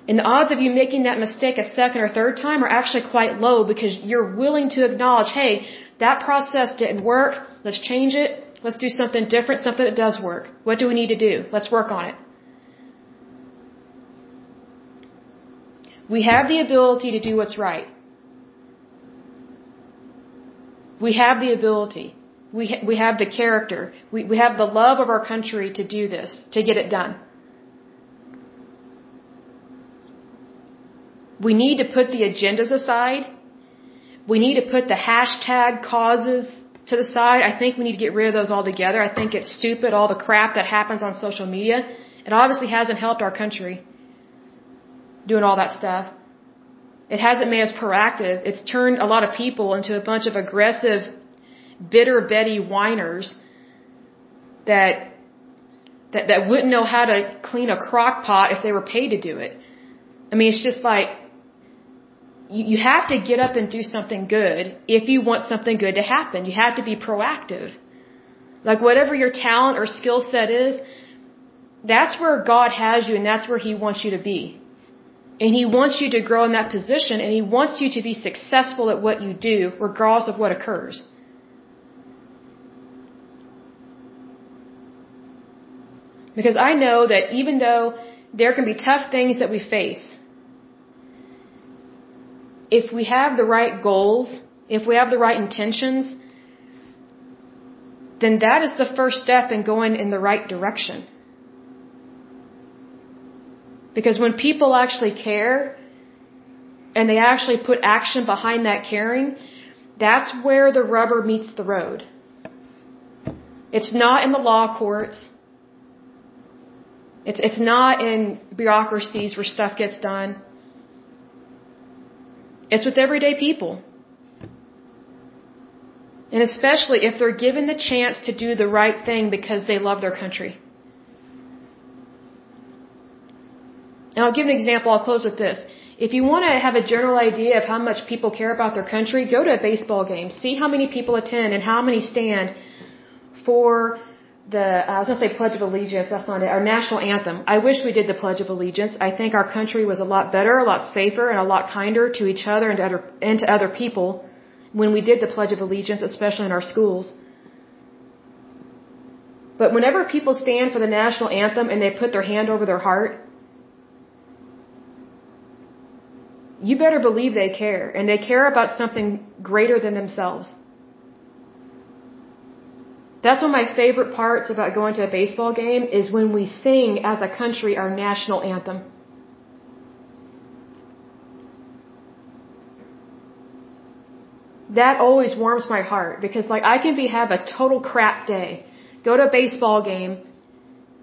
And the odds of you making that mistake a second or third time are actually quite low because you're willing to acknowledge, hey, that process didn't work. Let's change it. Let's do something different, something that does work. What do we need to do? Let's work on it. We have the ability to do what's right. We have the ability. We, ha we have the character. We, we have the love of our country to do this, to get it done. We need to put the agendas aside. We need to put the hashtag causes to the side. I think we need to get rid of those altogether. I think it's stupid, all the crap that happens on social media. It obviously hasn't helped our country doing all that stuff. It hasn't made us proactive. It's turned a lot of people into a bunch of aggressive, bitter Betty whiners that that that wouldn't know how to clean a crock pot if they were paid to do it. I mean, it's just like you, you have to get up and do something good if you want something good to happen. You have to be proactive. Like whatever your talent or skill set is, that's where God has you and that's where He wants you to be. And he wants you to grow in that position and he wants you to be successful at what you do, regardless of what occurs. Because I know that even though there can be tough things that we face, if we have the right goals, if we have the right intentions, then that is the first step in going in the right direction. Because when people actually care and they actually put action behind that caring, that's where the rubber meets the road. It's not in the law courts. It's, it's not in bureaucracies where stuff gets done. It's with everyday people. And especially if they're given the chance to do the right thing because they love their country. And I'll give an example, I'll close with this. If you want to have a general idea of how much people care about their country, go to a baseball game. See how many people attend and how many stand for the, I was going to say Pledge of Allegiance, that's not it, our national anthem. I wish we did the Pledge of Allegiance. I think our country was a lot better, a lot safer, and a lot kinder to each other and to other, and to other people when we did the Pledge of Allegiance, especially in our schools. But whenever people stand for the national anthem and they put their hand over their heart, you better believe they care, and they care about something greater than themselves. That's one of my favorite parts about going to a baseball game is when we sing as a country our national anthem. That always warms my heart because like I can be have a total crap day, go to a baseball game,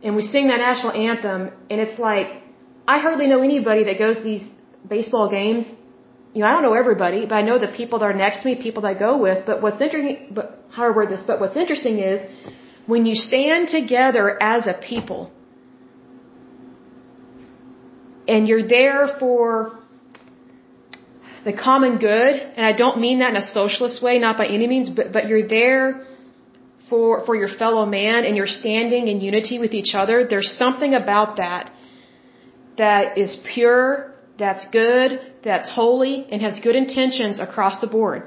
and we sing that national anthem, and it's like I hardly know anybody that goes to these baseball games you know, I don't know everybody, but I know the people that are next to me, people that I go with. But what's interesting, but how I word this, but what's interesting is when you stand together as a people and you're there for the common good, and I don't mean that in a socialist way, not by any means, but, but you're there for, for your fellow man and you're standing in unity with each other, there's something about that that is pure that's good, that's holy, and has good intentions across the board.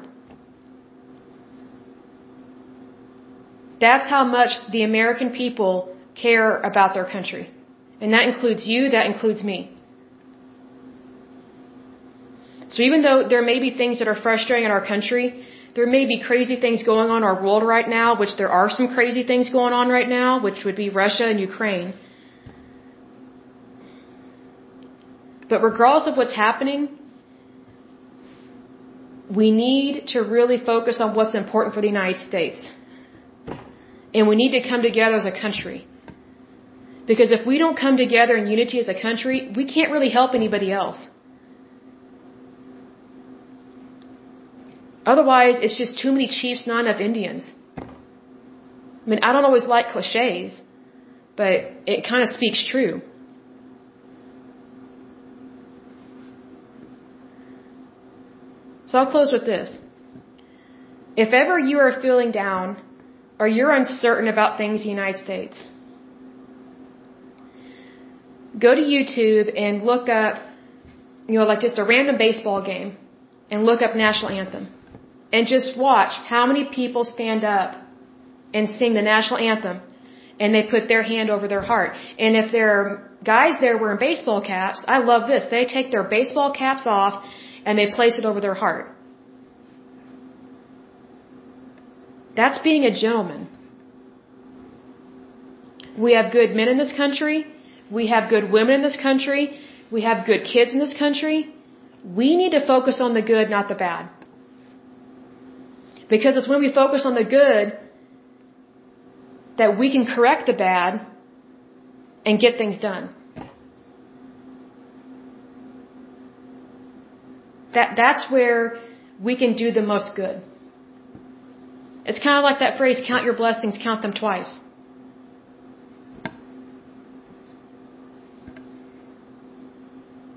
That's how much the American people care about their country. And that includes you, that includes me. So even though there may be things that are frustrating in our country, there may be crazy things going on in our world right now, which there are some crazy things going on right now, which would be Russia and Ukraine. But regardless of what's happening, we need to really focus on what's important for the United States. And we need to come together as a country. Because if we don't come together in unity as a country, we can't really help anybody else. Otherwise, it's just too many chiefs, not enough Indians. I mean, I don't always like cliches, but it kind of speaks true. So I'll close with this. If ever you are feeling down or you're uncertain about things in the United States, go to YouTube and look up, you know, like just a random baseball game and look up national anthem. And just watch how many people stand up and sing the national anthem and they put their hand over their heart. And if there are guys there wearing baseball caps, I love this. They take their baseball caps off and they place it over their heart. That's being a gentleman. We have good men in this country. We have good women in this country. We have good kids in this country. We need to focus on the good, not the bad. Because it's when we focus on the good that we can correct the bad and get things done. That, that's where we can do the most good. It's kind of like that phrase, count your blessings, count them twice.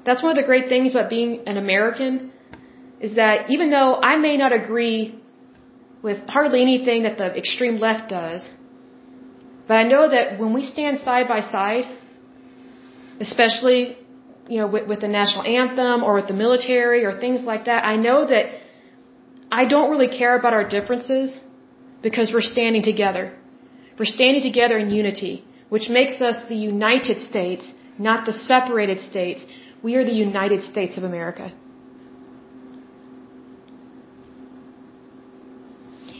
That's one of the great things about being an American is that even though I may not agree with hardly anything that the extreme left does, but I know that when we stand side by side, especially you know, with, with the national anthem or with the military or things like that, I know that I don't really care about our differences because we're standing together. We're standing together in unity, which makes us the United States, not the separated states. We are the United States of America.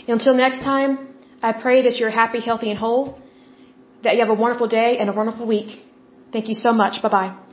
Until next time, I pray that you're happy, healthy, and whole, that you have a wonderful day and a wonderful week. Thank you so much. Bye bye.